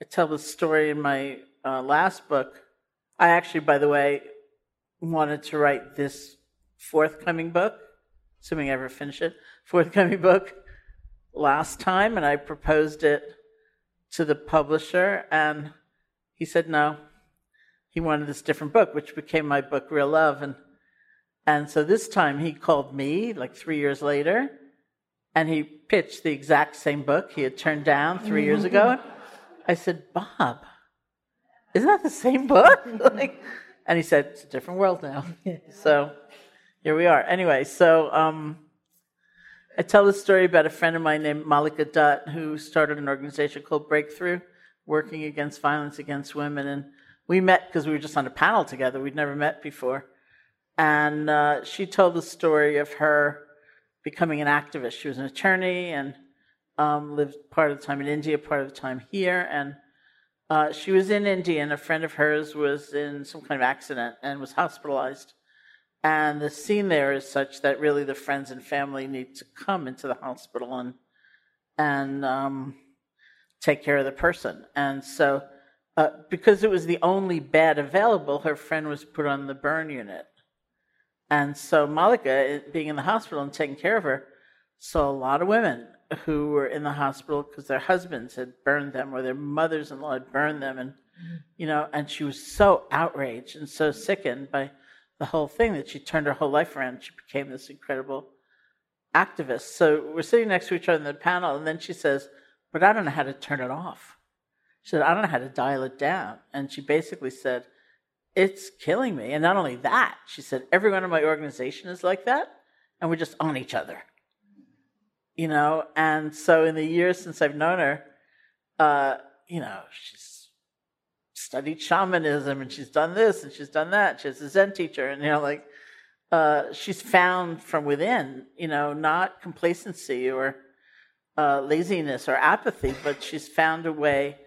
I tell the story in my uh, last book, I actually, by the way, wanted to write this forthcoming book, assuming I ever finish it, forthcoming book last time, and I proposed it to the publisher, and he said no. He wanted this different book, which became my book, Real Love, and and so this time he called me, like three years later, and he pitched the exact same book he had turned down three years ago. I said, Bob, isn't that the same book? like, and he said, it's a different world now. so here we are. Anyway, so um, I tell this story about a friend of mine named Mallika Dutt who started an organization called Breakthrough, working against violence against women. And we met because we were just on a panel together. We'd never met before. And uh, she told the story of her becoming an activist. She was an attorney and um, lived part of the time in India, part of the time here. And uh, she was in India, and a friend of hers was in some kind of accident and was hospitalized. And the scene there is such that really the friends and family need to come into the hospital and and um, take care of the person. And so, uh, because it was the only bed available, her friend was put on the burn unit. And so Mallika, being in the hospital and taking care of her, saw a lot of women who were in the hospital because their husbands had burned them or their mothers-in-law had burned them and mm-hmm. you know and she was so outraged and so sickened by the whole thing that she turned her whole life around. She became this incredible activist. So we're sitting next to each other in the panel and then she says but i don't know how to turn it off. She said i don't know how to dial it down. And she basically said it's killing me. And not only that she said everyone in my organization is like that and we're just on each other you know. And so in the years since I've known her, uh, you know, she's studied shamanism and she's done this and she's done that. She's a Zen teacher, and you know, like, uh, she's found from within, you know, not complacency or uh, laziness or apathy, but she's found a way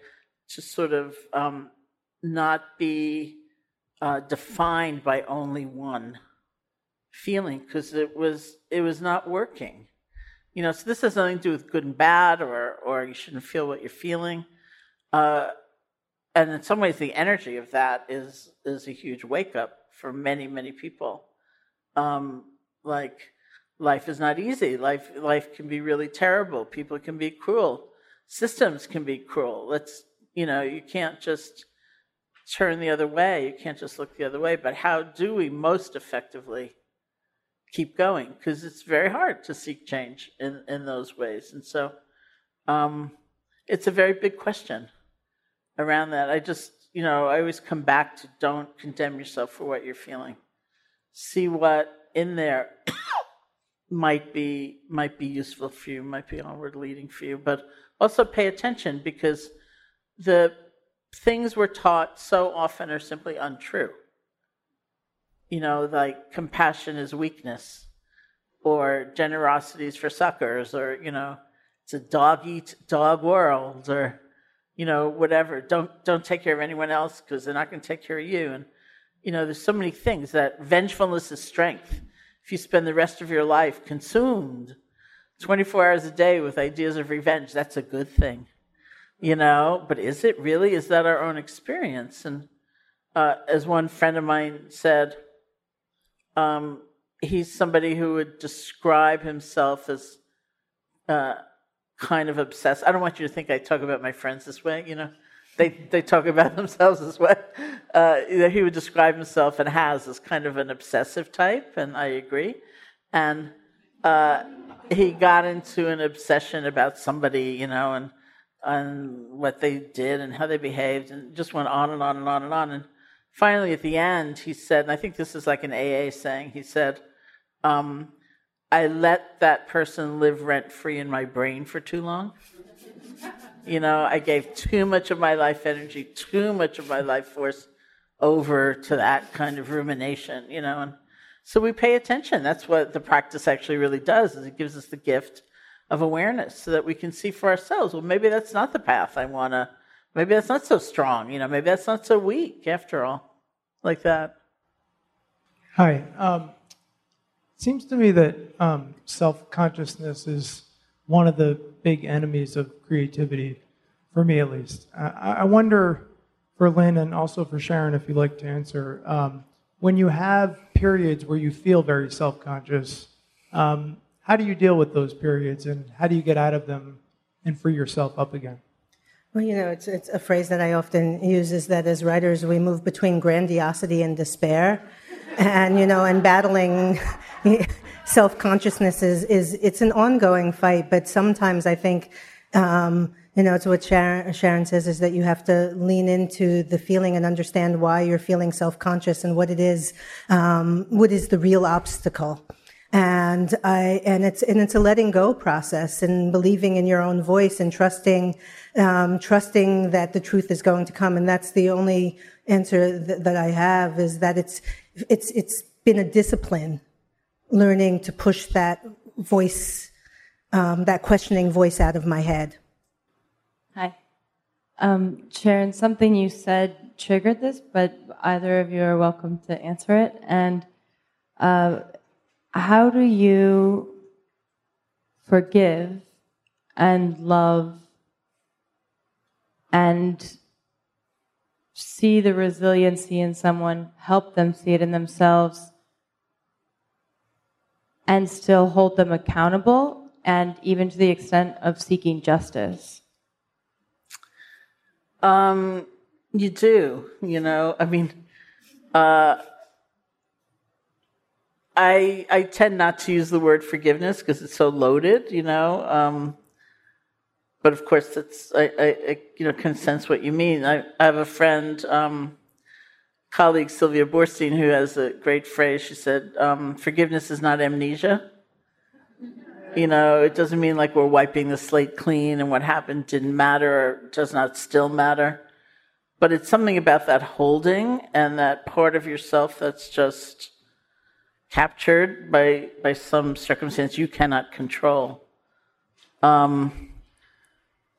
to sort of um, not be uh, defined by only one feeling because it was it was not working. You know, so this has nothing to do with good and bad, or or you shouldn't feel what you're feeling. Uh, and in some ways, the energy of that is is a huge wake up for many many people. Um, like life is not easy. Life life can be really terrible. People can be cruel. Systems can be cruel. Let's you know you can't just turn the other way. You can't just look the other way. But how do we most effectively keep going? Because it's very hard to seek change in, in those ways. And so um, it's a very big question around that. I just, you know, I always come back to don't condemn yourself for what you're feeling. See what in there might be might be useful for you, might be onward leading for you, but also pay attention because the things we're taught so often are simply untrue. You know, like compassion is weakness, or generosity is for suckers, or, you know, it's a dog eat dog world, or, you know, whatever. Don't, don't take care of anyone else because they're not going to take care of you. And, you know, there's so many things that vengefulness is strength. If you spend the rest of your life consumed 24 hours a day with ideas of revenge, that's a good thing you know, but is it really? Is that our own experience? And uh, as one friend of mine said, um, he's somebody who would describe himself as uh, kind of obsessed. I don't want you to think I talk about my friends this way, you know. They, they talk about themselves this way. Uh, he would describe himself and has as kind of an obsessive type, and I agree. And uh, he got into an obsession about somebody, you know, and on what they did and how they behaved, and just went on and on and on and on. And finally, at the end, he said, and I think this is like an AA saying, he said, um, I let that person live rent free in my brain for too long. you know, I gave too much of my life energy, too much of my life force over to that kind of rumination, you know. And so we pay attention. That's what the practice actually really does, is it gives us the gift of awareness so that we can see for ourselves well maybe that's not the path i want to maybe that's not so strong you know maybe that's not so weak after all like that hi um, seems to me that um, self-consciousness is one of the big enemies of creativity for me at least i, I wonder for lynn and also for sharon if you'd like to answer um, when you have periods where you feel very self-conscious um, how do you deal with those periods and how do you get out of them and free yourself up again? Well, you know, it's, it's a phrase that I often use is that as writers, we move between grandiosity and despair. And, you know, and battling self consciousness is, is, it's an ongoing fight, but sometimes I think, um, you know, it's what Sharon, Sharon, says is that you have to lean into the feeling and understand why you're feeling self conscious and what it is, um, what is the real obstacle and I and it's and it's a letting go process and believing in your own voice and trusting um, trusting that the truth is going to come and that's the only answer that, that I have is that it's it's it's been a discipline learning to push that voice um, that questioning voice out of my head. Hi, um, Sharon. Something you said triggered this, but either of you are welcome to answer it and. Uh, how do you forgive and love and see the resiliency in someone, help them see it in themselves, and still hold them accountable, and even to the extent of seeking justice? Um, you do, you know. I mean, uh, I I tend not to use the word forgiveness because it's so loaded, you know. Um, but of course, that's I, I, I, you know can sense what you mean. I, I have a friend, um, colleague Sylvia Boorstein, who has a great phrase. She said, um, "Forgiveness is not amnesia." You know, it doesn't mean like we're wiping the slate clean and what happened didn't matter or does not still matter. But it's something about that holding and that part of yourself that's just captured by by some circumstance you cannot control. Um,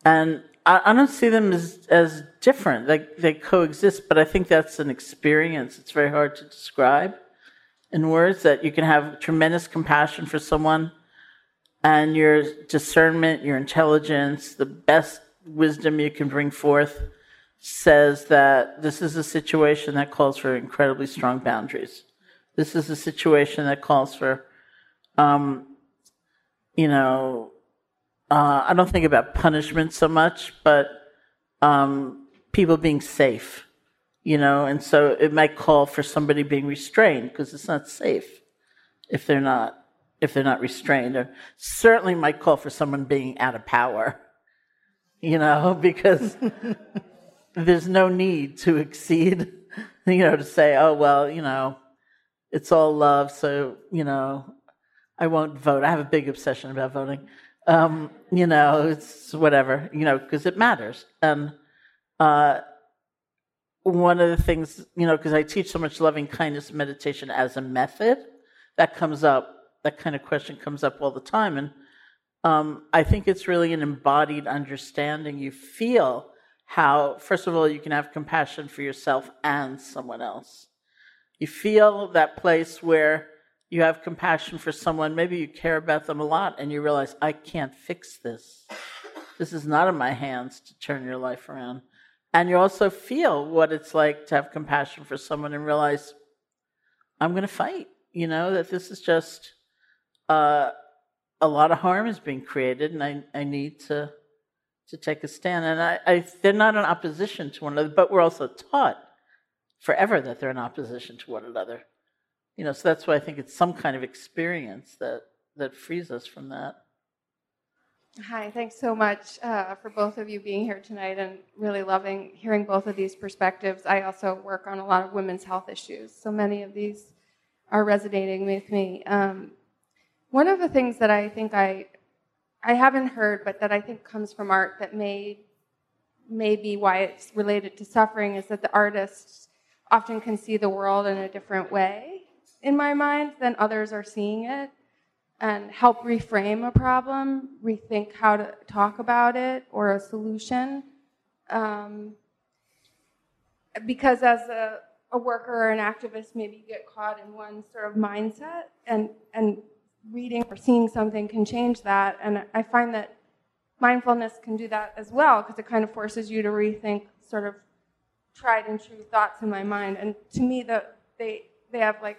and I, I don't see them as as different. Like they coexist, but I think that's an experience. It's very hard to describe in words. That you can have tremendous compassion for someone, and your discernment, your intelligence, the best wisdom you can bring forth says that this is a situation that calls for incredibly strong boundaries. This is a situation that calls for, um, you know, uh, I don't think about punishment so much, but um, people being safe, you know, and so it might call for somebody being restrained because it's not safe if they're not if they're not restrained, or certainly might call for someone being out of power, you know, because there's no need to exceed, you know, to say, oh, well, you know, it's all love, so, you know, I won't vote. I have a big obsession about voting. Um, you know, it's whatever, you know, because it matters. And uh, one of the things, you know, because I teach so much loving kindness meditation as a method, that comes up, that kind of question comes up all the time. And um, I think it's really an embodied understanding. You feel how, first of all, you can have compassion for yourself and someone else. You feel that place where you have compassion for someone, maybe you care about them a lot, and you realize, I can't fix this. This is not in my hands to turn your life around. And you also feel what it's like to have compassion for someone and realize, I'm going to fight, you know, that this is just uh, a lot of harm is being created, and I, I need to to take a stand. And I, I, they're not in opposition to one another, but we're also taught forever that they're in opposition to one another. You know, so that's why I think it's some kind of experience that that frees us from that. Hi, thanks so much uh, for both of you being here tonight and really loving hearing both of these perspectives. I also work on a lot of women's health issues, so many of these are resonating with me. Um, one of the things that I think I I haven't heard, but that I think comes from art that may, may be why it's related to suffering is that the artists often can see the world in a different way, in my mind, than others are seeing it, and help reframe a problem, rethink how to talk about it or a solution. Um, because as a, a worker or an activist, maybe you get caught in one sort of mindset and, and reading or seeing something can change that. And I find that mindfulness can do that as well because it kind of forces you to rethink sort of tried and true thoughts in my mind. And to me, the, they, they have like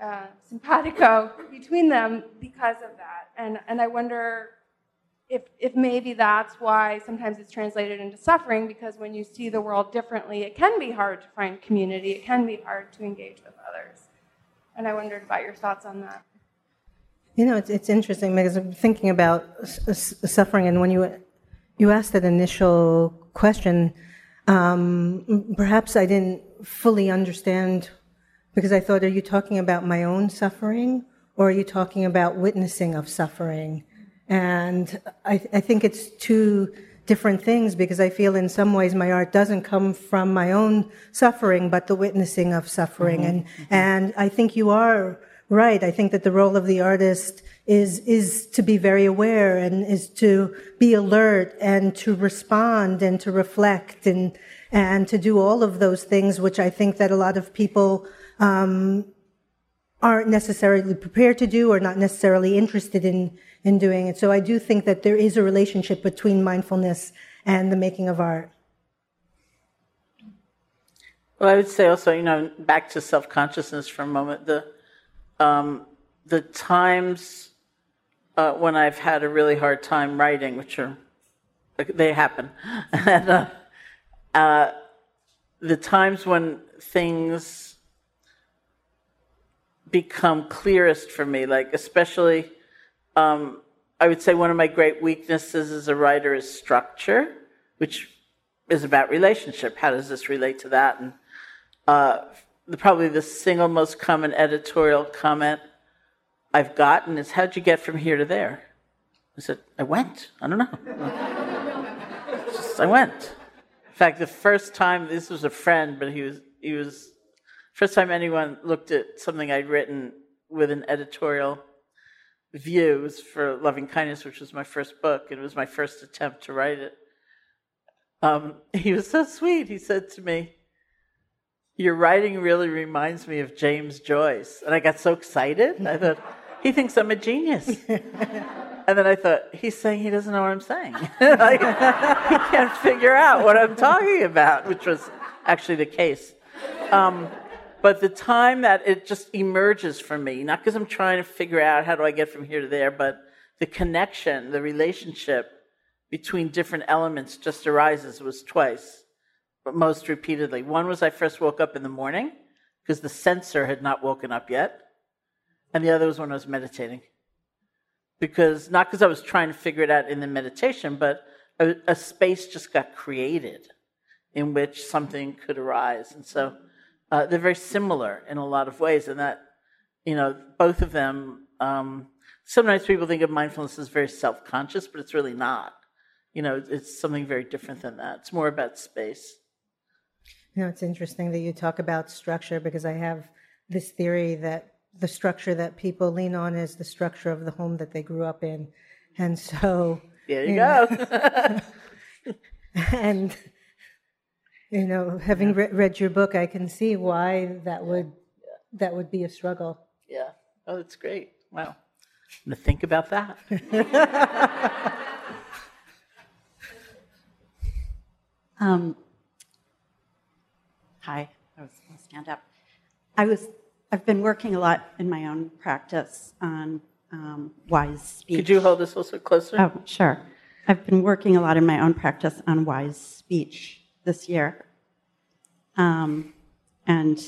uh, simpatico between them because of that. And, and I wonder if, if maybe that's why sometimes it's translated into suffering because when you see the world differently, it can be hard to find community, it can be hard to engage with others. And I wondered about your thoughts on that. You know, it's, it's interesting because I'm thinking about suffering, and when you you asked that initial question, um, perhaps I didn't fully understand because I thought, are you talking about my own suffering, or are you talking about witnessing of suffering? And I, I think it's two different things because I feel in some ways my art doesn't come from my own suffering, but the witnessing of suffering. Mm-hmm. And, mm-hmm. and I think you are right. I think that the role of the artist is, is to be very aware and is to be alert and to respond and to reflect and, and to do all of those things, which I think that a lot of people, um, aren't necessarily prepared to do or not necessarily interested in, in doing it. So I do think that there is a relationship between mindfulness and the making of art. Well, I would say also, you know, back to self consciousness for a moment. The um, the times uh, when I've had a really hard time writing, which are they happen, and uh, uh, the times when things become clearest for me, like especially um, I would say one of my great weaknesses as a writer is structure, which is about relationship. How does this relate to that? And uh, probably the single most common editorial comment I've gotten is, "How'd you get from here to there?" I said, "I went. I don't know. Just, I went." In fact, the first time this was a friend, but he was he was first time anyone looked at something I'd written with an editorial view It was for Loving Kindness, which was my first book, and it was my first attempt to write it. Um, he was so sweet. He said to me, Your writing really reminds me of James Joyce. And I got so excited. I thought, He thinks I'm a genius. and then I thought, He's saying he doesn't know what I'm saying. like, he can't figure out what I'm talking about, which was actually the case. Um, but the time that it just emerges for me, not because I'm trying to figure out how do I get from here to there, but the connection, the relationship between different elements just arises was twice, most repeatedly. One was I first woke up in the morning because the censor had not woken up yet, and the other was when I was meditating. Because not because I was trying to figure it out in the meditation, but a, a space just got created in which something could arise. And so uh, they're very similar in a lot of ways, and that, you know, both of them. Um, sometimes people think of mindfulness as very self conscious, but it's really not you know, it's something very different than that. It's more about space. You know, it's interesting that you talk about structure because I have this theory that the structure that people lean on is the structure of the home that they grew up in. And so. There you, you go. and, you know, having yeah. re- read your book, I can see why that would that would be a struggle. Yeah. Oh, that's great. Wow. I'm going to think about that. Um, hi, I was going to stand up. I was, I've been working a lot in my own practice on um, wise speech. Could you hold this a little closer? Oh, sure. I've been working a lot in my own practice on wise speech this year. Um, and,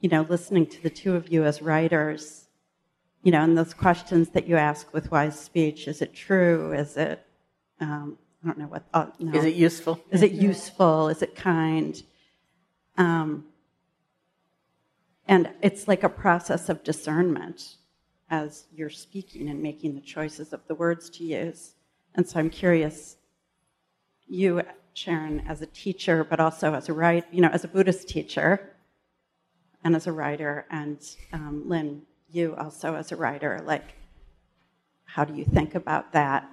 you know, listening to the two of you as writers, you know, and those questions that you ask with wise speech is it true? Is it, um, I don't know what. Uh, no. Is it useful? Is it useful? Is it kind? Um, and it's like a process of discernment as you're speaking and making the choices of the words to use. And so I'm curious, you, Sharon, as a teacher, but also as a writer, you know, as a Buddhist teacher, and as a writer, and um, Lynn, you also as a writer, like, how do you think about that?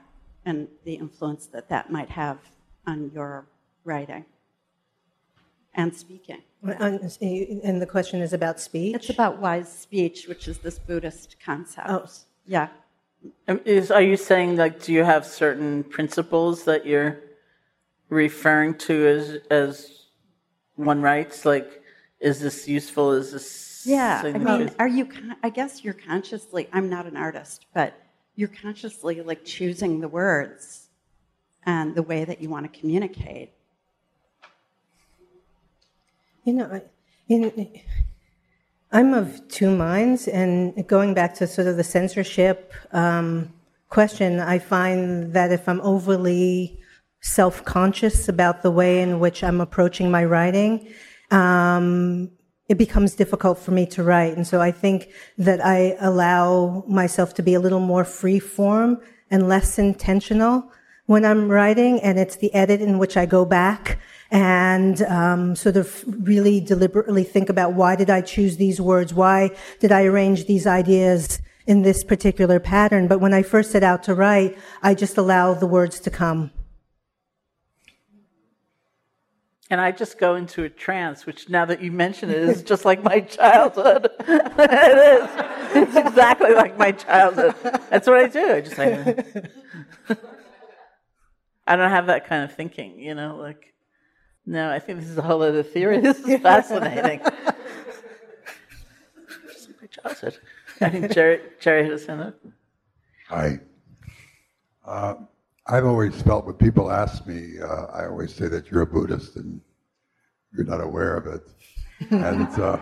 and the influence that that might have on your writing and speaking. And the question is about speech? It's about wise speech, which is this Buddhist concept. Oh. Yeah. Um, is, are you saying, like, do you have certain principles that you're referring to as, as one writes? Like, is this useful? Is this. Yeah. I mean, are you, I guess you're consciously, I'm not an artist, but you're consciously like choosing the words and the way that you want to communicate. You know, in, I'm of two minds, and going back to sort of the censorship um, question, I find that if I'm overly self conscious about the way in which I'm approaching my writing, um, it becomes difficult for me to write. And so I think that I allow myself to be a little more free form and less intentional when I'm writing. And it's the edit in which I go back and um, sort of really deliberately think about why did I choose these words? Why did I arrange these ideas in this particular pattern? But when I first set out to write, I just allow the words to come. and I just go into a trance, which now that you mention it is just like my childhood. it is. It's exactly like my childhood. That's what I do. I just like, I don't have that kind of thinking, you know, like, no, I think this is a whole other theory. This is fascinating. just like my childhood. I think Jerry, Jerry had a hand Hi. Uh, I've always felt when people ask me, uh, I always say that you're a Buddhist and you're not aware of it. and uh,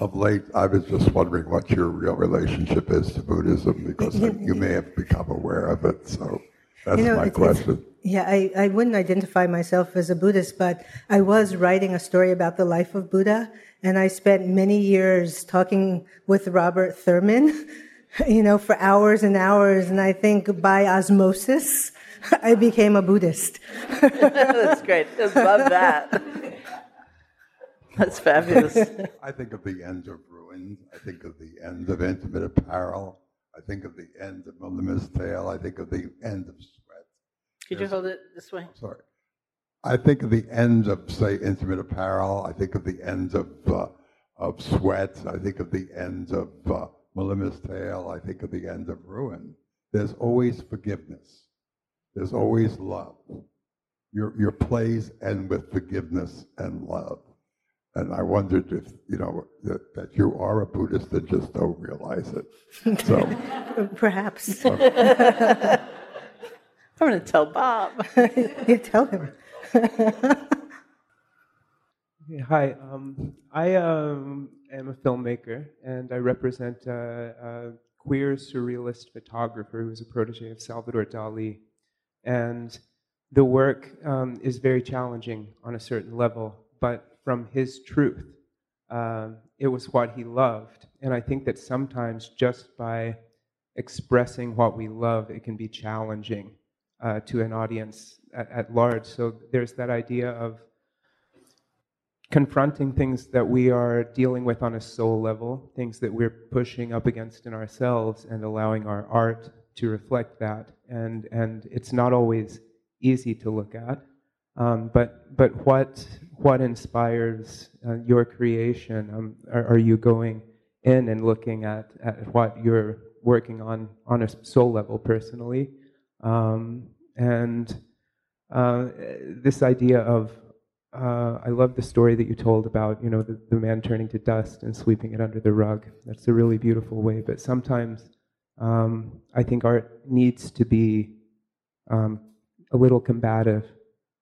of late, I was just wondering what your real relationship is to Buddhism because you may have become aware of it. So that's you know, my it's, question. It's, yeah, I, I wouldn't identify myself as a Buddhist, but I was writing a story about the life of Buddha, and I spent many years talking with Robert Thurman, you know, for hours and hours, and I think by osmosis, I became a Buddhist. That's great. I love that. That's fabulous. I think of the end of ruins. I think of the end of intimate apparel. I think of the end of Mlima's tale. I think of the end of sweat. Could you hold it this way? Sorry. I think of the ends of, say, intimate apparel. I think of the ends of uh, of sweat. I think of the ends of uh, Mlima's tale. I think of the ends of ruin. There's always forgiveness. There's always love. Your your plays end with forgiveness and love. And I wondered if, you know, that, that you are a Buddhist and just don't realize it. So Perhaps. I'm going to tell Bob. you tell him. Hi, um, I um, am a filmmaker and I represent a, a queer surrealist photographer who is a protege of Salvador Dali. And the work um, is very challenging on a certain level, but from his truth, um, it was what he loved. And I think that sometimes just by expressing what we love, it can be challenging uh, to an audience at, at large. So there's that idea of confronting things that we are dealing with on a soul level, things that we're pushing up against in ourselves, and allowing our art to reflect that. And and it's not always easy to look at, um, but but what what inspires uh, your creation? Um, are, are you going in and looking at, at what you're working on on a soul level personally? Um, and uh, this idea of uh, I love the story that you told about, you know, the, the, man turning to dust and sweeping it under the rug. That's a really beautiful way. But sometimes um, I think art needs to be um, a little combative,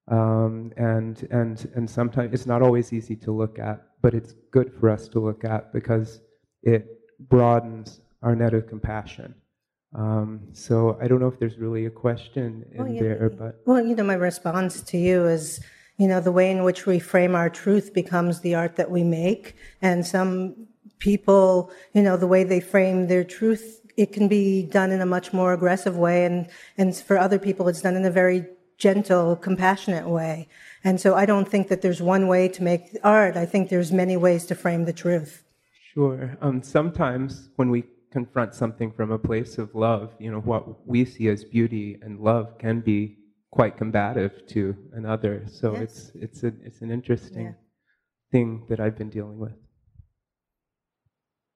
um, and and and sometimes it's not always easy to look at, but it's good for us to look at because it broadens our net of compassion. Um, so I don't know if there's really a question in well, yeah, there, but well, you know, my response to you is you know, the way in which we frame our truth becomes the art that we make. And some people, you know, the way they frame their truth, it can be done in a much more aggressive way. And, and for other people, it's done in a very gentle, compassionate way. And so I don't think that there's one way to make art. I think there's many ways to frame the truth. Sure. Um, sometimes when we confront something from a place of love, you know, what we see as beauty and love can be quite combative to another. So yes. it's it's a, it's an interesting yeah. thing that I've been dealing with.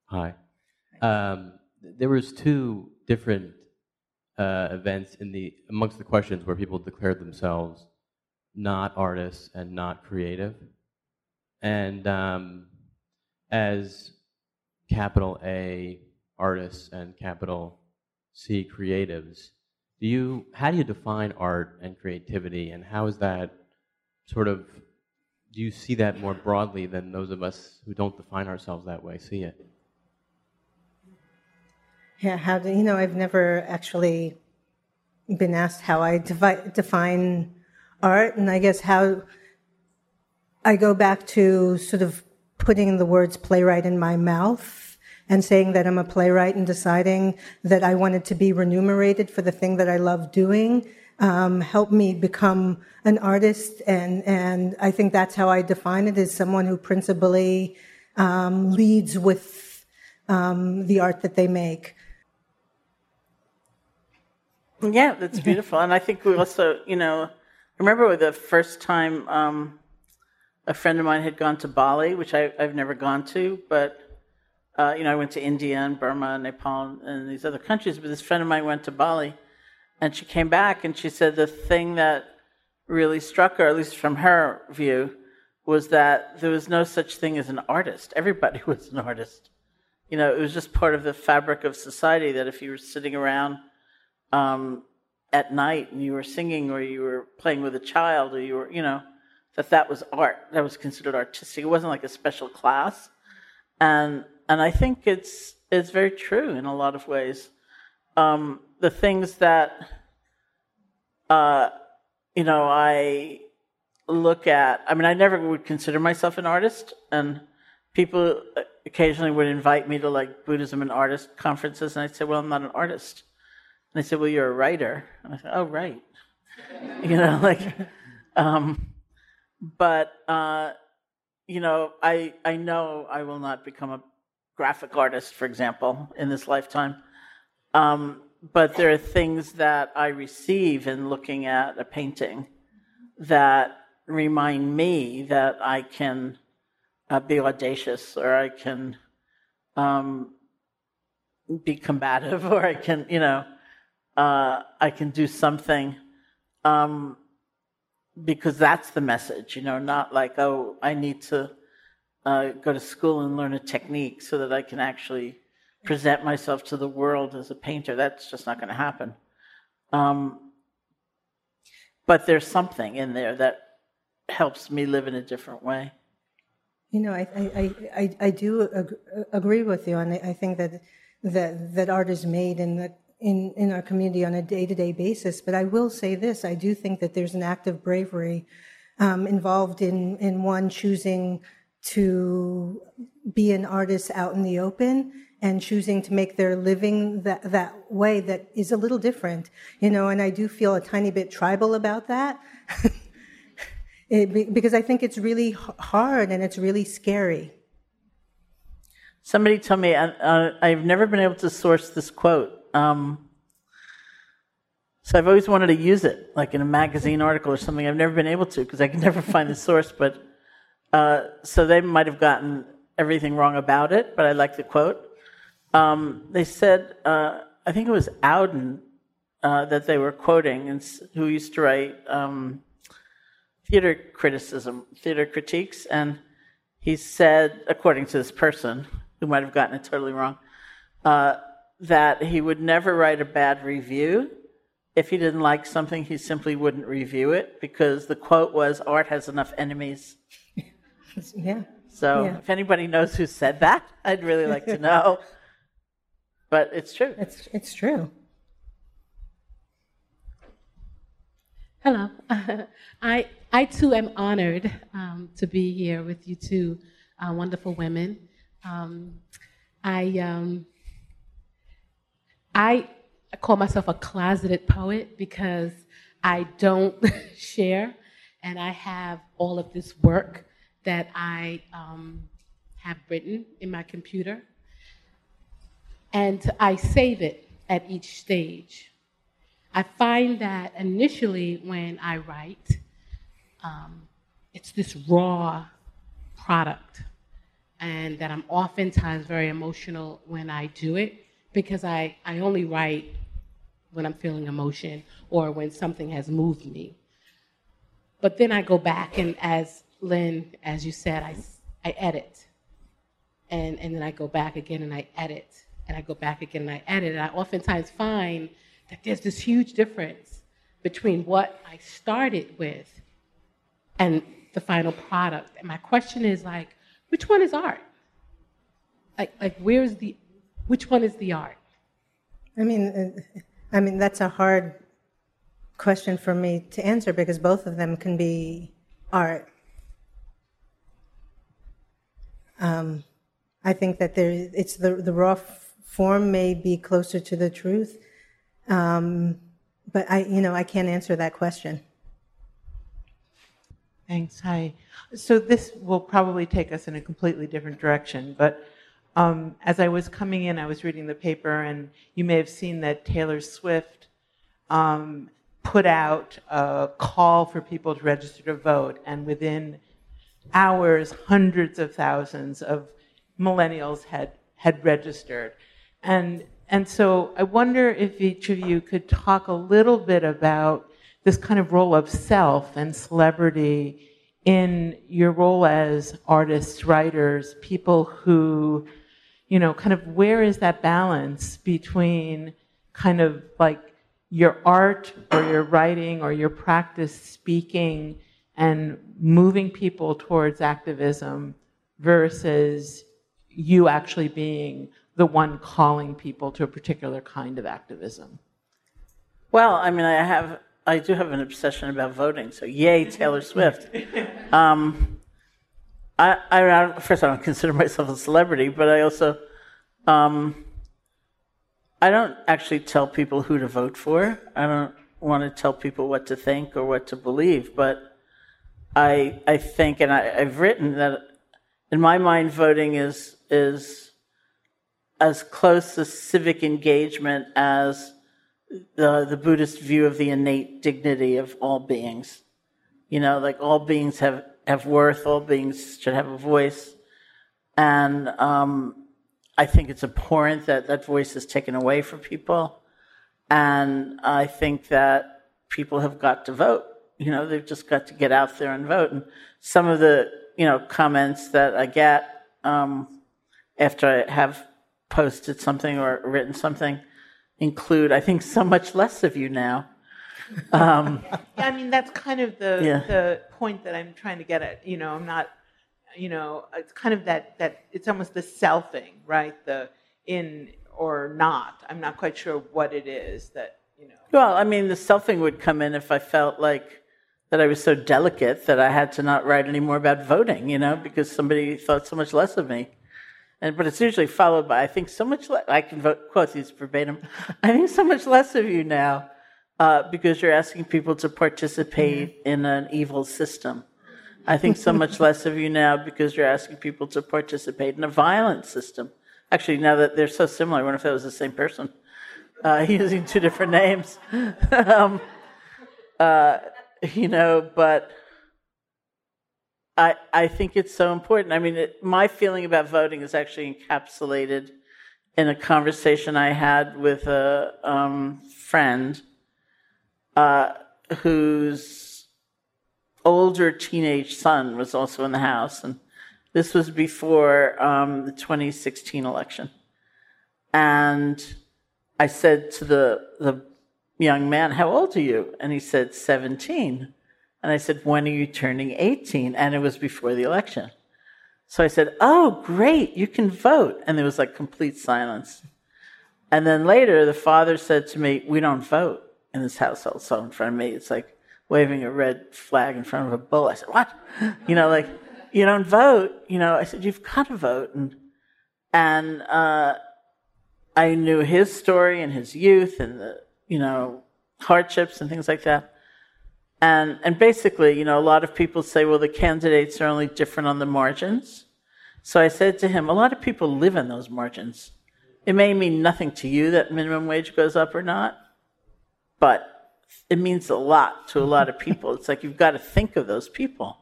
Hi. Um, there was two different uh, events in the amongst the questions where people declared themselves not artists and not creative, and um, as capital A artists and capital C creatives. Do you how do you define art and creativity and how is that sort of do you see that more broadly than those of us who don't define ourselves that way see it? Yeah how do you know i've never actually been asked how i devi- define art and i guess how i go back to sort of putting the words playwright in my mouth and saying that I'm a playwright and deciding that I wanted to be remunerated for the thing that I love doing um, helped me become an artist. And, and I think that's how I define it as someone who principally um, leads with um, the art that they make. Yeah, that's beautiful. and I think we also, you know, I remember the first time um, a friend of mine had gone to Bali, which I, I've never gone to, but uh, you know, I went to India and Burma and Nepal and these other countries, but this friend of mine went to Bali and she came back and she said the thing that really struck her, at least from her view, was that there was no such thing as an artist. Everybody was an artist. You know, it was just part of the fabric of society that if you were sitting around um, at night and you were singing or you were playing with a child or you were, you know, that that was art. That was considered artistic. It wasn't like a special class. And and I think it's it's very true in a lot of ways. Um, the things that uh, you know I look at. I mean, I never would consider myself an artist, and people occasionally would invite me to like Buddhism and artist conferences, and I said, "Well, I'm not an artist." And they said, "Well, you're a writer." And I said, "Oh, right." you know, like, um, but uh, you know, I I know I will not become a graphic artist, for example, in this lifetime. Um, but there are things that I receive in looking at a painting that remind me that I can uh, be audacious or I can um, be combative or I can, you know, uh, I can do something um, because that's the message, you know, not like, oh, I need to uh, go to school and learn a technique so that I can actually present myself to the world as a painter. That's just not going to happen. Um, but there's something in there that helps me live in a different way. You know, I, I, I, I do ag- agree with you, and I think that, that, that art is made in, the, in, in our community on a day to day basis. But I will say this I do think that there's an act of bravery um, involved in, in one choosing to be an artist out in the open and choosing to make their living that, that way that is a little different, you know, and I do feel a tiny bit tribal about that. it, because I think it's really hard and it's really scary. Somebody told me uh, uh, I've never been able to source this quote. Um, so I've always wanted to use it, like in a magazine article or something. I've never been able to because I can never find the source. But uh, so they might have gotten everything wrong about it. But I like the quote. Um, they said, uh, I think it was Auden uh, that they were quoting, and who used to write um, theater criticism, theater critiques, and he said, according to this person who might have gotten it totally wrong, uh, that he would never write a bad review. If he didn't like something, he simply wouldn't review it because the quote was, "Art has enough enemies." yeah. So yeah. if anybody knows who said that, I'd really like to know. but it's true. It's it's true. Hello. I I too am honored um, to be here with you two uh, wonderful women. Um, I um, I call myself a closeted poet because I don't share, and I have all of this work that I um, have written in my computer, and I save it at each stage. I find that initially when I write, um, it's this raw product, and that I'm oftentimes very emotional when I do it because I, I only write when I'm feeling emotion or when something has moved me. But then I go back and as Lynn, as you said, I, I edit. And, and then I go back again and I edit. And I go back again and I edit. And I oftentimes find that there's this huge difference between what I started with and the final product. And my question is like, which one is art? Like, like where's the, which one is the art? I mean, uh, I mean that's a hard question for me to answer because both of them can be art. Um, I think that there, it's the the raw form may be closer to the truth, um, but I, you know, I can't answer that question. Thanks. Hi. So this will probably take us in a completely different direction, but um, as I was coming in, I was reading the paper, and you may have seen that Taylor Swift um, put out a call for people to register to vote, and within hours, hundreds of thousands of millennials had, had registered. And, and so I wonder if each of you could talk a little bit about this kind of role of self and celebrity in your role as artists, writers, people who, you know, kind of where is that balance between kind of like your art or your writing or your practice speaking and moving people towards activism versus you actually being the one calling people to a particular kind of activism? Well, I mean, I have, I do have an obsession about voting. So, yay, Taylor Swift. Um, I, I, first, I don't consider myself a celebrity, but I also, um, I don't actually tell people who to vote for. I don't want to tell people what to think or what to believe, but I, I think, and I, have written that in my mind, voting is is as close to civic engagement as the the Buddhist view of the innate dignity of all beings. You know, like all beings have have worth, all beings should have a voice, and um, I think it's abhorrent that that voice is taken away from people, and I think that people have got to vote. You know, they've just got to get out there and vote. And some of the you know comments that I get um, after I have posted something or written something include, I think, so much less of you now. Um, yeah, I mean that's kind of the Yeah. the point that I'm trying to get at. You know, I'm not, you know, it's kind of that that it's almost the selfing, right? The in or not. I'm not quite sure what it is that you know. Well, I mean, the selfing would come in if I felt like that I was so delicate that I had to not write any more about voting, you know, because somebody thought so much less of me. And but it's usually followed by I think so much less. I can vote quote these verbatim. I think so much less of you now uh, because you're asking people to participate in an evil system. I think so much less of you now because you're asking people to participate in a violent system. Actually, now that they're so similar, I wonder if that was the same person uh, using two different names. um, uh, you know, but I I think it's so important. I mean, it, my feeling about voting is actually encapsulated in a conversation I had with a um, friend uh, whose older teenage son was also in the house, and this was before um, the 2016 election. And I said to the the young man, "How old are you?" And he said, "17." And I said, "When are you turning 18?" And it was before the election. So I said, "Oh, great, you can vote." And there was like complete silence. And then later, the father said to me, "We don't vote in this household." So in front of me, it's like waving a red flag in front of a bull. I said, "What?" You know, like you don't vote. You know, I said, "You've got to vote." And and uh, I knew his story and his youth and the you know hardships and things like that. And and basically, you know, a lot of people say, well, the candidates are only different on the margins. So I said to him, a lot of people live in those margins. It may mean nothing to you that minimum wage goes up or not, but it means a lot to a lot of people. It's like you've got to think of those people.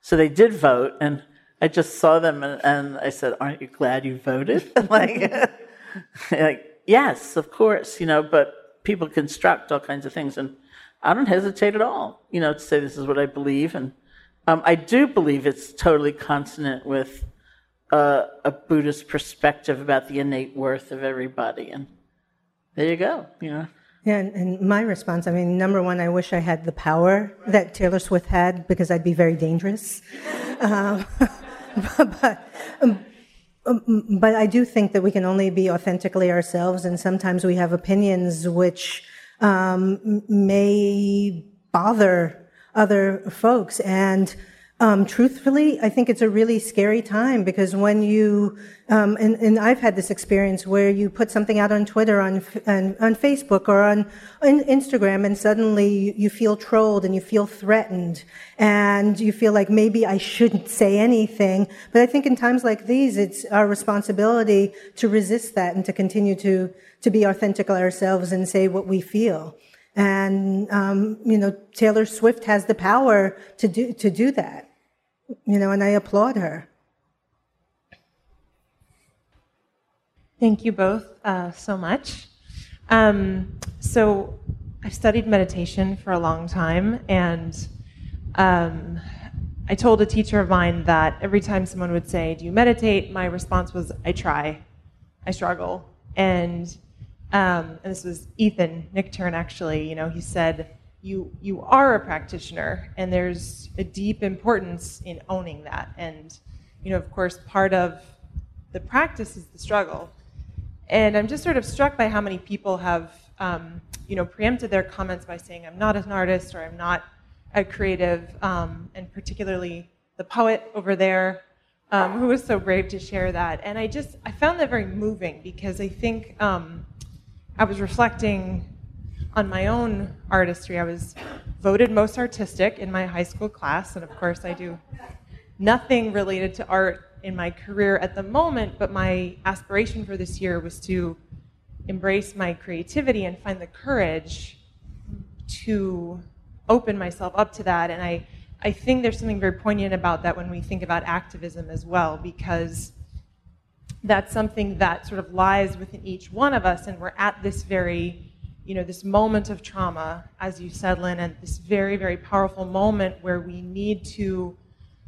So they did vote, and I just saw them, and, and I said, "Aren't you glad you voted?" like, like, yes, of course, you know. But people construct all kinds of things, and I don't hesitate at all, you know, to say this is what I believe, and um, I do believe it's totally consonant with uh, a Buddhist perspective about the innate worth of everybody, and there you go, you know. Yeah, and, my response, I mean, number one, I wish I had the power that Taylor Swift had because I'd be very dangerous. Um, but, um, but I do think that we can only be authentically ourselves, and sometimes we have opinions which um, may bother other folks. And um, truthfully, I think it's a really scary time because when you, um, and, and I've had this experience where you put something out on Twitter, on, on, on Facebook, or on, on Instagram, and suddenly you, you feel trolled and you feel threatened, and you feel like maybe I shouldn't say anything. But I think in times like these, it's our responsibility to resist that and to continue to, to be authentic ourselves and say what we feel. And, um, you know, Taylor Swift has the power to do, to do that. You know, and I applaud her. Thank you both uh, so much. Um, so, I've studied meditation for a long time, and um, I told a teacher of mine that every time someone would say, Do you meditate? my response was, I try, I struggle. And, um, and this was Ethan Nichtern, actually. You know, he said, you, you are a practitioner, and there's a deep importance in owning that. And, you know, of course, part of the practice is the struggle. And I'm just sort of struck by how many people have, um, you know, preempted their comments by saying, I'm not an artist or I'm not a creative, um, and particularly the poet over there, um, who was so brave to share that. And I just, I found that very moving because I think um, I was reflecting on my own artistry. I was voted most artistic in my high school class, and of course, I do nothing related to art in my career at the moment, but my aspiration for this year was to embrace my creativity and find the courage to open myself up to that. And I, I think there's something very poignant about that when we think about activism as well, because that's something that sort of lies within each one of us, and we're at this very, you know, this moment of trauma, as you said, Lynn, and this very, very powerful moment where we need to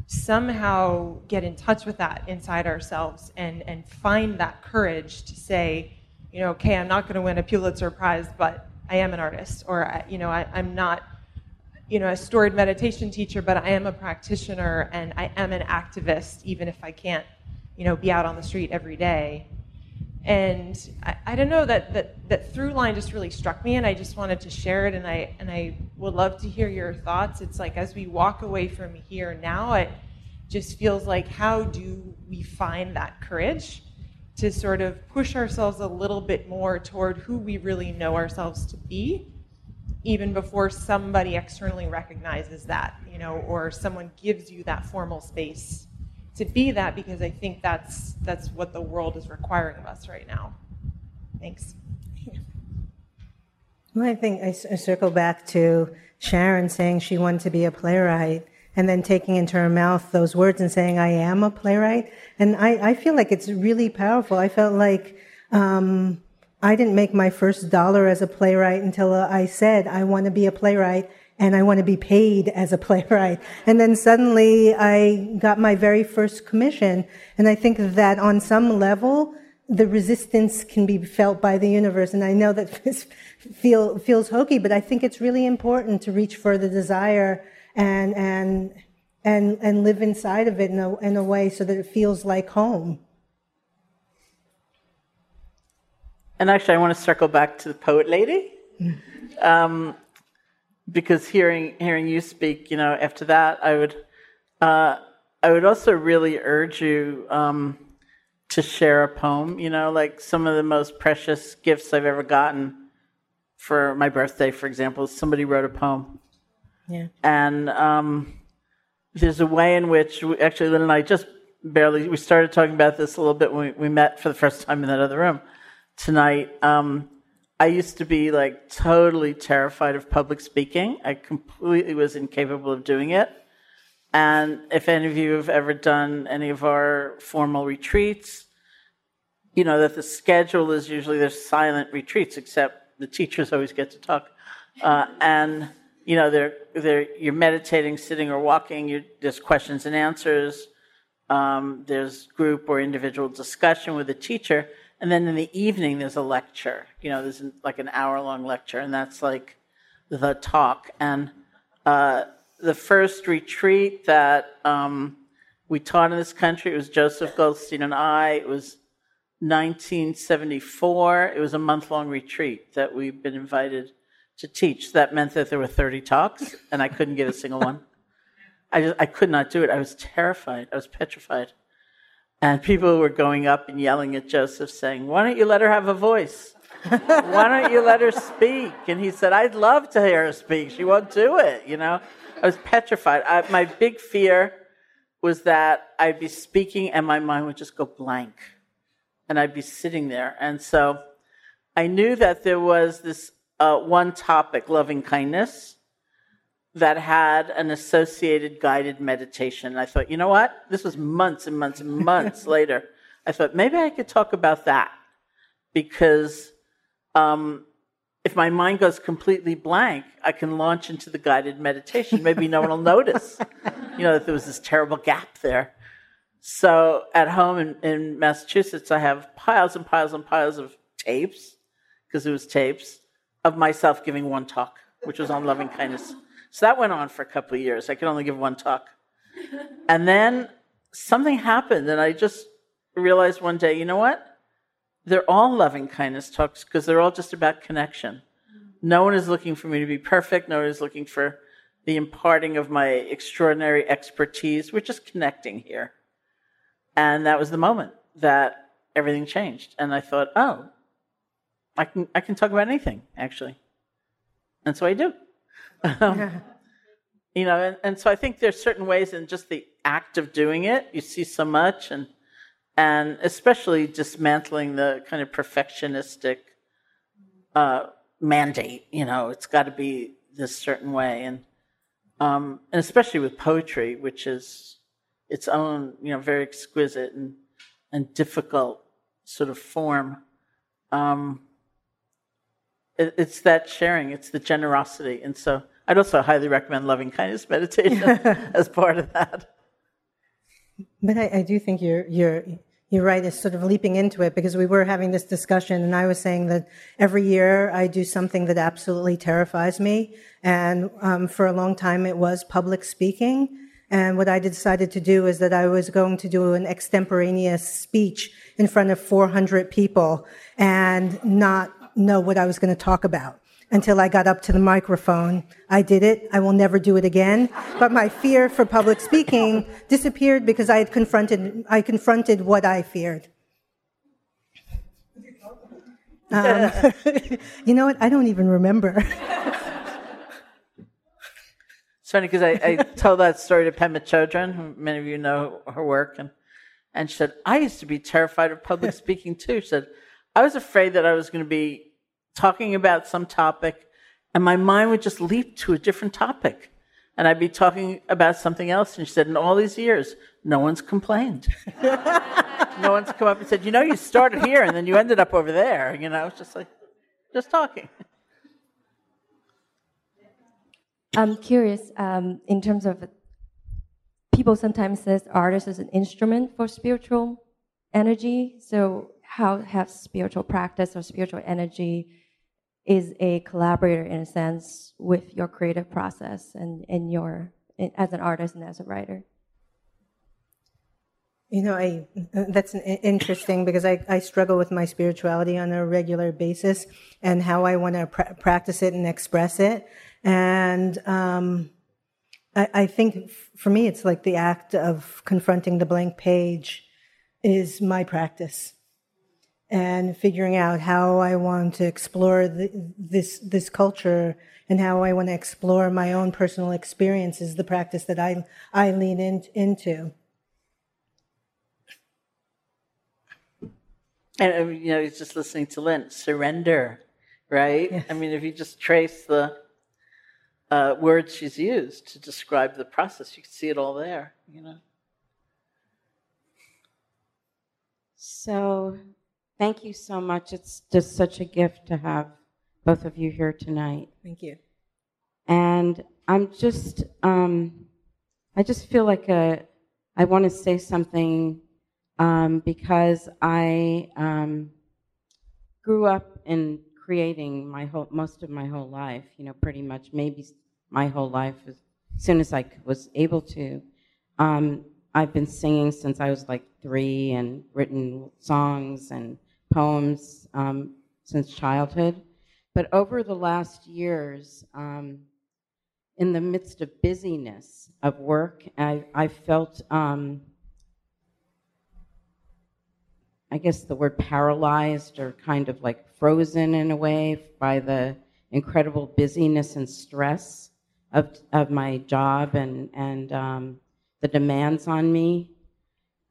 somehow get in touch with that inside ourselves and, and find that courage to say, you know, okay, I'm not going to win a Pulitzer Prize, but I am an artist, or you know, I, I'm not, you know, a storied meditation teacher, but I am a practitioner and I am an activist, even if I can't, you know, be out on the street every day. And I, I don't know that, that that through line just really struck me, and I just wanted to share it. And I and I would love to hear your thoughts. It's like as we walk away from here now, it just feels like how do we find that courage to sort of push ourselves a little bit more toward who we really know ourselves to be, even before somebody externally recognizes that, you know, or someone gives you that formal space to be that, because I think that's that's what the world is requiring of us right now. Thanks. Well, I think I, I circle back to Sharon saying she wanted to be a playwright and then taking into her mouth those words and saying, I am a playwright. And I, I feel like it's really powerful. I felt like um, I didn't make my first dollar as a playwright until I said, I want to be a playwright and I want to be paid as a playwright. And then suddenly I got my very first commission. And I think that on some level, the resistance can be felt by the universe. And I know that this feel, feels hokey, but I think it's really important to reach for the desire and and and and live inside of it in a, in a way so that it feels like home. And actually, I want to circle back to the poet lady, um, because hearing hearing you speak, you know, after that, I would uh, I would also really urge you um, to share a poem. You know, like some of the most precious gifts I've ever gotten for my birthday, for example, somebody wrote a poem yeah. And um, there's a way in which, we, actually, Lynn and I just barely, we started talking about this a little bit when we, we met for the first time in that other room tonight. Um, I used to be like totally terrified of public speaking. I completely was incapable of doing it. And if any of you have ever done any of our formal retreats, you know that the schedule is usually there's silent retreats, except the teachers always get to talk. Uh, and you know, they're, they're, you're meditating, sitting or walking, there's questions and answers, um, there's group or individual discussion with the teacher, and then in the evening there's a lecture. You know, there's like an hour long lecture, and that's like the talk. And uh, the first retreat that um, we taught in this country, it was Joseph Goldstein and I. It was 1974. It was a month long retreat that we've been invited to teach. That meant that there were 30 talks, and I couldn't get a single one. I just I could not do it. I was terrified. I was petrified. And people were going up and yelling at Joseph, saying, Why don't you let her have a voice? Why don't you let her speak? And he said, I'd love to hear her speak. She won't do it, you know? I was petrified. I, my big fear was that I'd be speaking and my mind would just go blank. And I'd be sitting there. And so I knew that there was this uh, one topic, loving kindness, that had an associated guided meditation. And I thought, you know what? This was months and months and months later. I thought maybe I could talk about that because um, if my mind goes completely blank, I can launch into the guided meditation. Maybe no one will notice, you know, that there was this terrible gap there. So at home in, in Massachusetts, I have piles and piles and piles of tapes because it was tapes of myself giving one talk, which was on loving kindness. So that went on for a couple of years. I could only give one talk. And then something happened, and I just realized one day, you know what? They're all loving kindness talks because they're all just about connection. No one is looking for me to be perfect. No one is looking for the imparting of my extraordinary expertise. We're just connecting here. And that was the moment that everything changed. And I thought, oh, I can I can talk about anything actually, and so I do. Um, You know, and, and so I think there's certain ways in just the act of doing it, you see so much, and and especially dismantling the kind of perfectionistic uh, mandate. You know, it's got to be this certain way, and um, and especially with poetry, which is its own, you know, very exquisite and and difficult sort of form. Um, it's that sharing, it's the generosity, and so I'd also highly recommend loving kindness meditation as part of that. But I, I, do think you're you're you're right. Is sort of leaping into it because we were having this discussion, and I was saying that every year I do something that absolutely terrifies me, and um, for a long time it was public speaking. And what I decided to do is that I was going to do an extemporaneous speech in front of 400 people and not know what I was going to talk about until I got up to the microphone. I did it. I will never do it again. But my fear for public speaking disappeared because I had confronted, I confronted what I feared. Um, you know what? I don't even remember. It's funny because I, I told that story to Pema Chodron, who many of you know her work, and and she said I used to be terrified of public speaking too. She said I was afraid that I was going to be talking about some topic, and my mind would just leap to a different topic, and I'd be talking about something else. And she said, in all these years, no one's complained. no one's come up and said, you know, you started here and then you ended up over there. You know, it's just like just talking. I'm curious um, in terms of people sometimes says artist is an instrument for spiritual energy. So how have spiritual practice or spiritual energy is a collaborator in a sense with your creative process and, and your as an artist and as a writer. You know, I that's interesting because I, I struggle with my spirituality on a regular basis and how I want to pr- practice it and express it. And um, I, I think for me, it's like the act of confronting the blank page is my practice and figuring out how I want to explore the, this this culture and how I want to explore my own personal experiences, the practice that I I lean in, into. And you know, he's just listening to Lynn. Surrender, right? Yes. I mean, if you just trace the uh, words she's used to describe the process. You can see it all there, you know. So, thank you so much. It's just such a gift to have both of you here tonight. Thank you. And I'm just, um, I just feel like a, I want to say something um, because I um, grew up in creating my whole most of my whole life. You know, pretty much maybe my whole life as soon as I was able to. Um, I've been singing since I was like three and written songs and poems um, since childhood. But over the last years, um, in the midst of busyness of work, I, I felt um, I guess the word paralyzed or kind of like frozen in a way by the incredible busyness and stress of, of my job and, and um, the demands on me.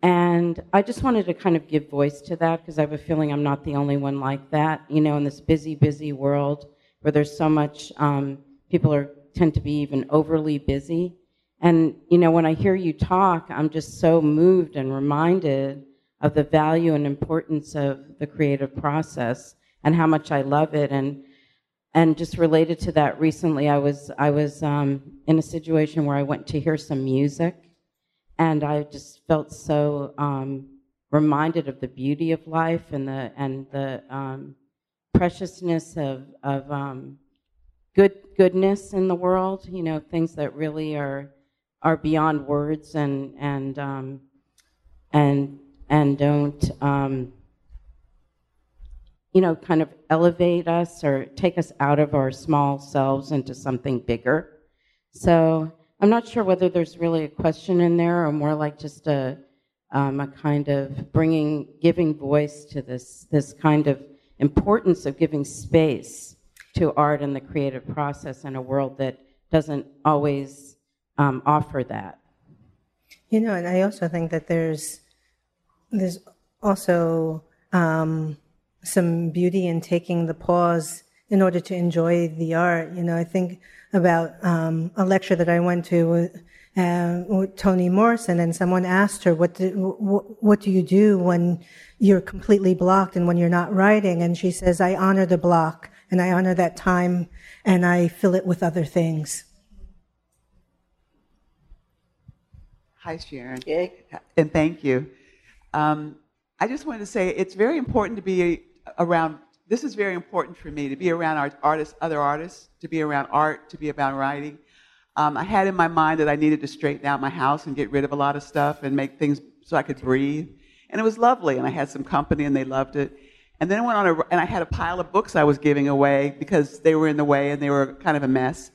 And I just wanted to kind of give voice to that because I have a feeling I'm not the only one like that. You know, in this busy, busy world where there's so much, um, people are tend to be even overly busy. And, you know, when I hear you talk, I'm just so moved and reminded of the value and importance of the creative process and how much I love it. And and just related to that, recently I was I was um, in a situation where I went to hear some music, and I just felt so um, reminded of the beauty of life and the and the um, preciousness of of um, good goodness in the world. You know, things that really are are beyond words and and um, and and don't, um, you know, kind of elevate us or take us out of our small selves into something bigger. So I'm not sure whether there's really a question in there or more like just a, um, a kind of bringing, giving voice to this, this kind of importance of giving space to art and the creative process in a world that doesn't always um, offer that. You know, and I also think that there's there's also um, some beauty in taking the pause in order to enjoy the art. You know, I think about um, a lecture that I went to with, uh, with Toni Morrison, and someone asked her, "What do what, what do you do when you're completely blocked and when you're not writing?" And she says, "I honor the block and I honor that time, and I fill it with other things." Hi, Sharon. And thank you. Um, I just wanted to say it's very important to be around, this is very important for me, to be around artists, other artists, to be around art, to be around writing. Um, I had in my mind that I needed to straighten out my house and get rid of a lot of stuff and make things so I could breathe. And it was lovely, and I had some company, and they loved it. And then I went on a, and I had a pile of books I was giving away because they were in the way and they were kind of a mess.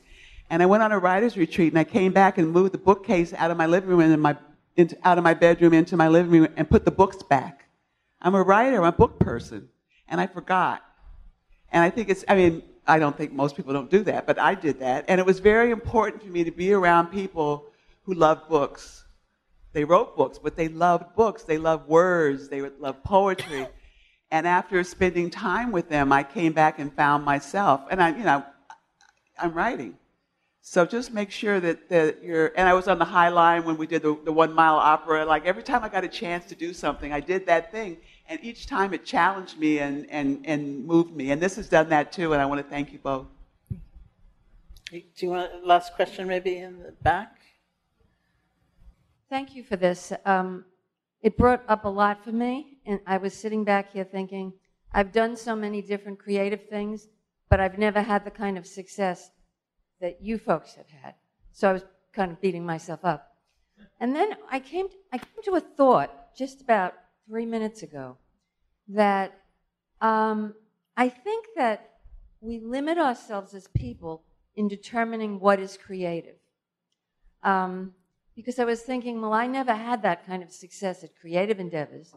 And I went on a writer's retreat and I came back and moved the bookcase out of my living room and my, into, out of my bedroom into my living room and put the books back. I'm a writer, I'm a book person. And I forgot. And I think it's, I mean, I don't think most people don't do that, but I did that. And it was very important for me to be around people who loved books. They wrote books, but they loved books. They loved words. They loved poetry. And after spending time with them, I came back and found myself. And I, you know, I'm writing. So just make sure that, that you're, and I was on the High Line when we did the, the one mile opera. Like every time I got a chance to do something, I did that thing. And each time it challenged me and, and, and moved me. And this has done that too, and I want to thank you both. Do you want a last question maybe in the back? Thank you for this. Um, it brought up a lot for me, and I was sitting back here thinking, I've done so many different creative things, but I've never had the kind of success that you folks have had. So I was kind of beating myself up. And then I came, to, I came to a thought just about three minutes ago that um, I think that we limit ourselves as people in determining what is creative. Um, because I was thinking, well, I never had that kind of success at creative endeavors.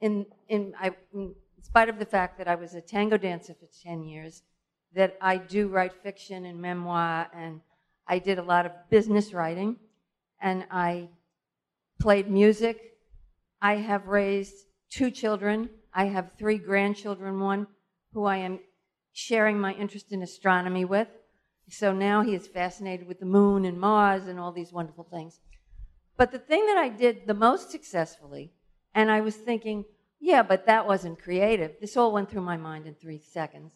In, in, I, in spite of the fact that I was a tango dancer for 10 years, that I do write fiction and memoir, and I did a lot of business writing, and I played music. I have raised two children. I have three grandchildren, one who I am sharing my interest in astronomy with. So now he is fascinated with the moon and Mars and all these wonderful things. But the thing that I did the most successfully, and I was thinking, yeah, but that wasn't creative. This all went through my mind in three seconds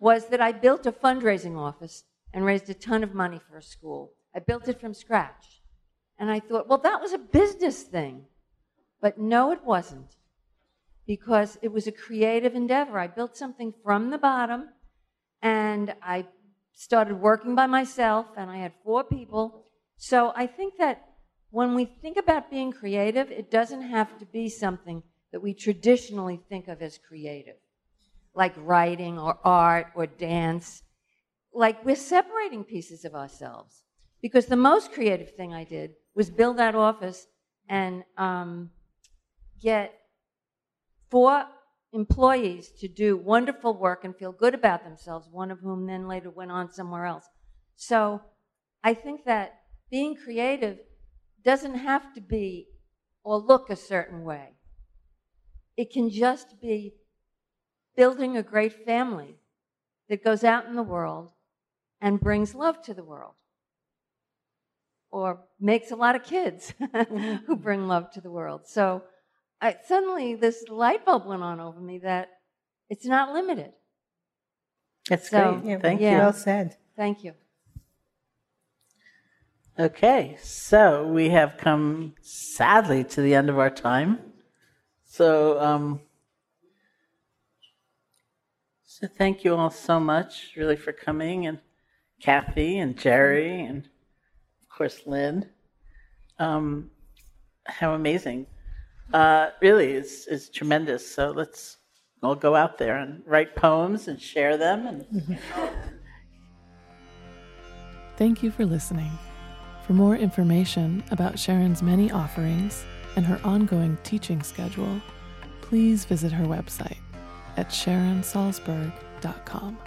was that I built a fundraising office and raised a ton of money for a school. I built it from scratch. And I thought, well, that was a business thing. But no, it wasn't. Because it was a creative endeavor. I built something from the bottom and I started working by myself and I had four people. So I think that when we think about being creative, it doesn't have to be something that we traditionally think of as creative like writing or art or dance. Like we're separating pieces of ourselves. Because the most creative thing I did was build that office and um, get four employees to do wonderful work and feel good about themselves, one of whom then later went on somewhere else. So I think that being creative doesn't have to be or look a certain way. It can just be building a great family that goes out in the world and brings love to the world. Or makes a lot of kids who mm-hmm. bring love to the world. So I, suddenly this light bulb went on over me that it's not limited. That's So, great. Thank yeah. you. Well said. Thank you. Okay, so we have come sadly to the end of our time. So, um, so thank you all so much, really, for coming, and Kathy and Jerry, and of course Lynn. Um, how amazing! Uh, really, it's, it's tremendous. So let's all go out there and write poems and share them. And Thank you for listening. For more information about Sharon's many offerings and her ongoing teaching schedule, please visit her website at sharonsalzberg.com.